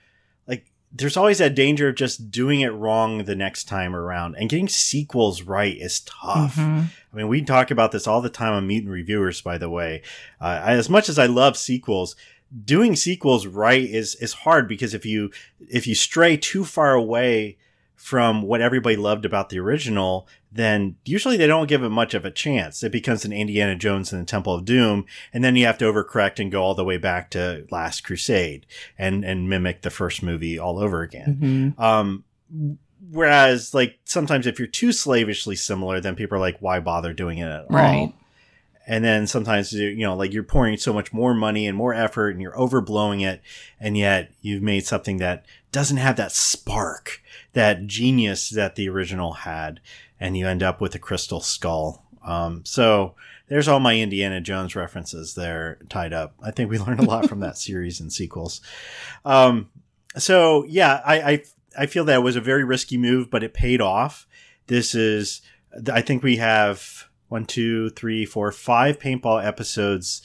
like there's always that danger of just doing it wrong the next time around. And getting sequels right is tough. Mhm. I mean, we talk about this all the time on Mutant Reviewers, by the way. Uh, as much as I love sequels, doing sequels right is is hard because if you if you stray too far away from what everybody loved about the original, then usually they don't give it much of a chance. It becomes an Indiana Jones and the Temple of Doom, and then you have to overcorrect and go all the way back to Last Crusade and and mimic the first movie all over again. Mhm. Um, whereas, like sometimes if you're too slavishly similar, then people are like, "Why bother doing it at all?" And then sometimes you you know, like you're pouring so much more money and more effort, and you're overblowing it, and yet you've made something that doesn't have that spark, that genius that the original had, and you end up with a crystal skull. Um, so there's all my Indiana Jones references there tied up. I think we learned a lot from that series and sequels. Um, so yeah, I, I I feel that was a very risky move, but it paid off. This is, I think we have one, two, three, four, five paintball episodes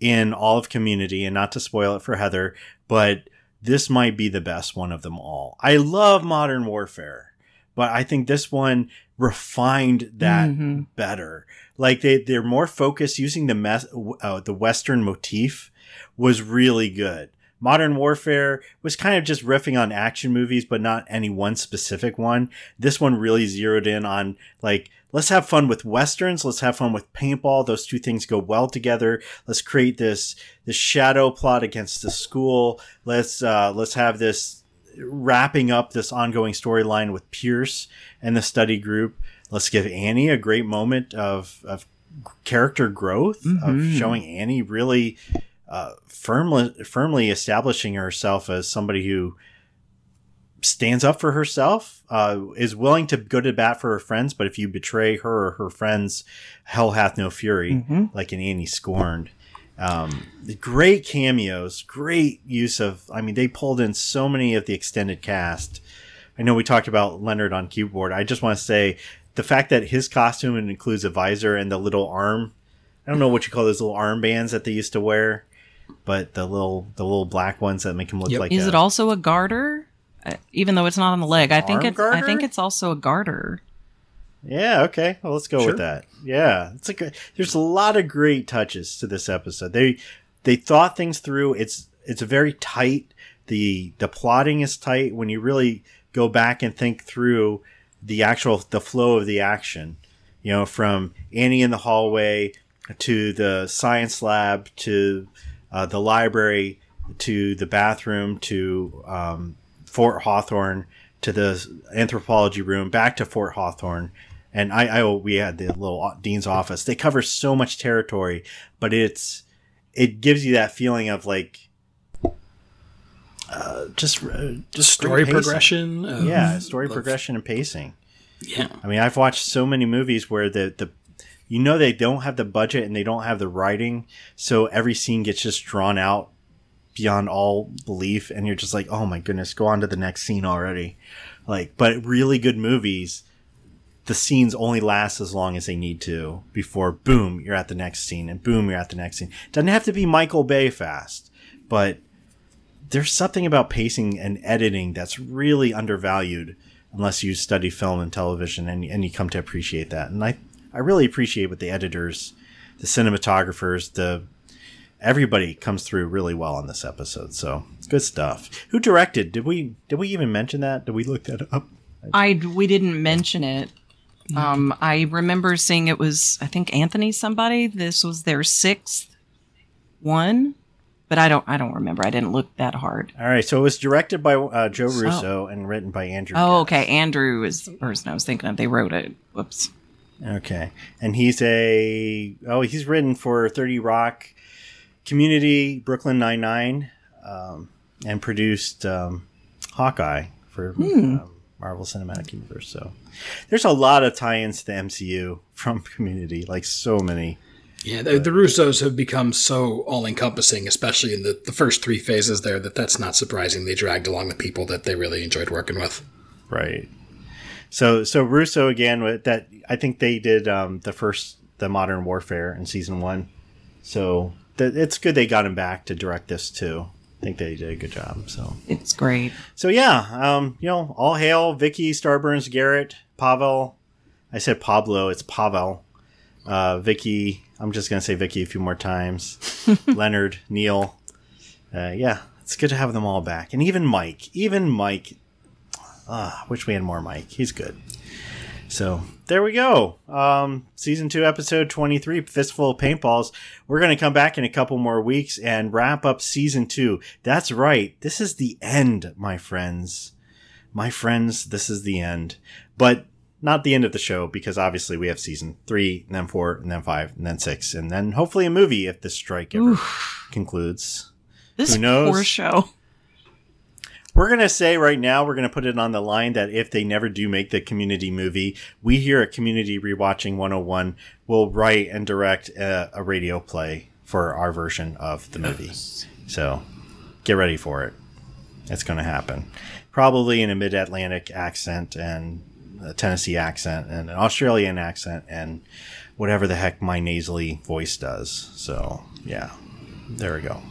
in all of Community, and not to spoil it for Heather, but this might be the best one of them all. I love Modern Warfare, but I think this one refined that Mhm. better. Like they they're more focused using the mes- uh, the Western motif was really good. Modern Warfare was kind of just riffing on action movies, but not any one specific one. This one really zeroed in on like, let's have fun with westerns. Let's have fun with paintball. Those two things go well together. Let's create this, this shadow plot against the school. Let's, uh, let's have this wrapping up this ongoing storyline with Pierce and the study group. Let's give Annie a great moment of, of character growth, of Mhm. showing Annie really uh, firmly firmly establishing herself as somebody who stands up for herself, uh, is willing to go to bat for her friends, but if you betray her or her friends, hell hath no fury, Mhm. like in Annie Scorned. Um, great cameos, great use of. I mean, they pulled in so many of the extended cast. I know we talked about Leonard on keyboard. I just want to say the fact that his costume includes a visor and the little arm. I don't know what you call those little armbands that they used to wear, but the little the little black ones that make him look Yep. like. Is a- it also a garter? Uh, even though it's not on the leg, I think Arm it's. I think it's also a garter. Yeah, okay. Well, let's go Sure. with that. Yeah, it's like a, there's a lot of great touches to this episode. They they thought things through. It's it's very tight. the The plotting is tight when you really go back and think through the actual the flow of the action. You know, from Annie in the hallway to the science lab to uh, the library to the bathroom to um, Fort Hawthorne to the anthropology room back to Fort Hawthorne. And I, I we had the little dean's office. They cover so much territory, but it's it gives you that feeling of like uh, just uh, just Story progression. of- Yeah, story of- progression and pacing. Yeah. I mean, I've watched so many movies where the, the you know they don't have the budget and they don't have the writing, so every scene gets just drawn out beyond all belief, and you're just like, oh my goodness, go on to the next scene already. Like, but really good movies, the scenes only last as long as they need to before boom, you're at the next scene, and boom, you're at the next scene. Doesn't have to be Michael Bay fast, but there's something about pacing and editing that's really undervalued unless you study film and television and, and you come to appreciate that. And I, I really appreciate what the editors, the cinematographers, the everybody comes through really well on this episode. So good stuff. Who directed? Did we did we even mention that? Did we look that up? I we didn't mention it. Um, I remember seeing it was I think Anthony somebody. This was their sixth one, but I don't I don't remember. I didn't look that hard. All right, so it was directed by uh, Joe Russo and written by Andrew. Oh, Guest. okay. Andrew is the person I was thinking of. They wrote it. Whoops. Okay, and he's a oh he's written for Thirty Rock, Community, Brooklyn Nine Nine, um, and produced um, Hawkeye for um, Marvel Cinematic Universe. So there's a lot of tie-ins to the MCU from Community, like so many. Yeah, the, the Russos have become so all encompassing, especially in the, the first three phases there, that that's not surprising. They dragged along the people that they really enjoyed working with. Right. So so Russo again with that I think they did um, the first the Modern Warfare in season one. So it's good they got him back to direct this too. I think they did a good job. So It's great. so yeah, um, you know, all hail Vicky Starburns, Garrett, Pavel. I said Pablo, it's Pavel. Uh, Vicky, I'm just gonna say Vicky a few more times. Leonard, Neil. Uh, yeah, it's good to have them all back, and even Mike. Even Mike. Ah, wish we had more Mike. He's good. So there we go. Um, season two, episode 23, Fistful of Paintballs. We're going to come back in a couple more weeks and wrap up season two. That's right. This is the end, my friends. My friends, this is the end. But not the end of the show because obviously we have season three, and then four, and then five, and then six, and then hopefully a movie if this strike ever concludes. This Who knows? poor show. We're going to say right now, we're going to put it on the line that if they never do make the community movie, we here at Community Rewatching 101 will write and direct a, a radio play for our version of the movie. So get ready for it. It's going to happen. Probably in a mid Atlantic accent and a Tennessee accent and an Australian accent and whatever the heck my nasally voice does. So, yeah, there we go.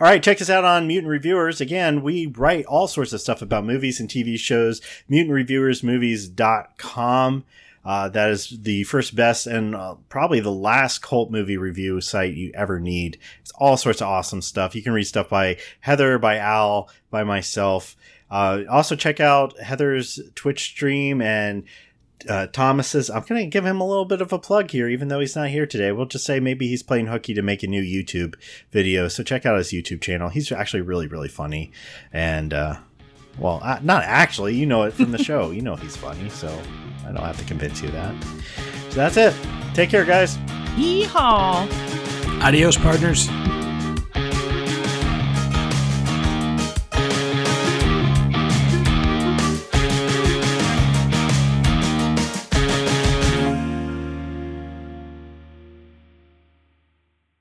All right, check us out on Mutant Reviewers. Again, we write all sorts of stuff about movies and TV shows. MutantReviewersMovies.com. Uh, that is the first, best, and uh, probably the last cult movie review site you ever need. It's all sorts of awesome stuff. You can read stuff by Heather, by Al, by myself. Uh, also, check out Heather's Twitch stream and uh, Thomas's. I'm going to give him a little bit of a plug here, even though he's not here today. We'll just say maybe he's playing hooky to make a new YouTube video. So check out his YouTube channel. He's actually really, really funny. And, uh, well, uh, not actually. You know it from the show. You know he's funny. So I don't have to convince you of that. So that's it. Take care, guys. Yeehaw. Adios, partners.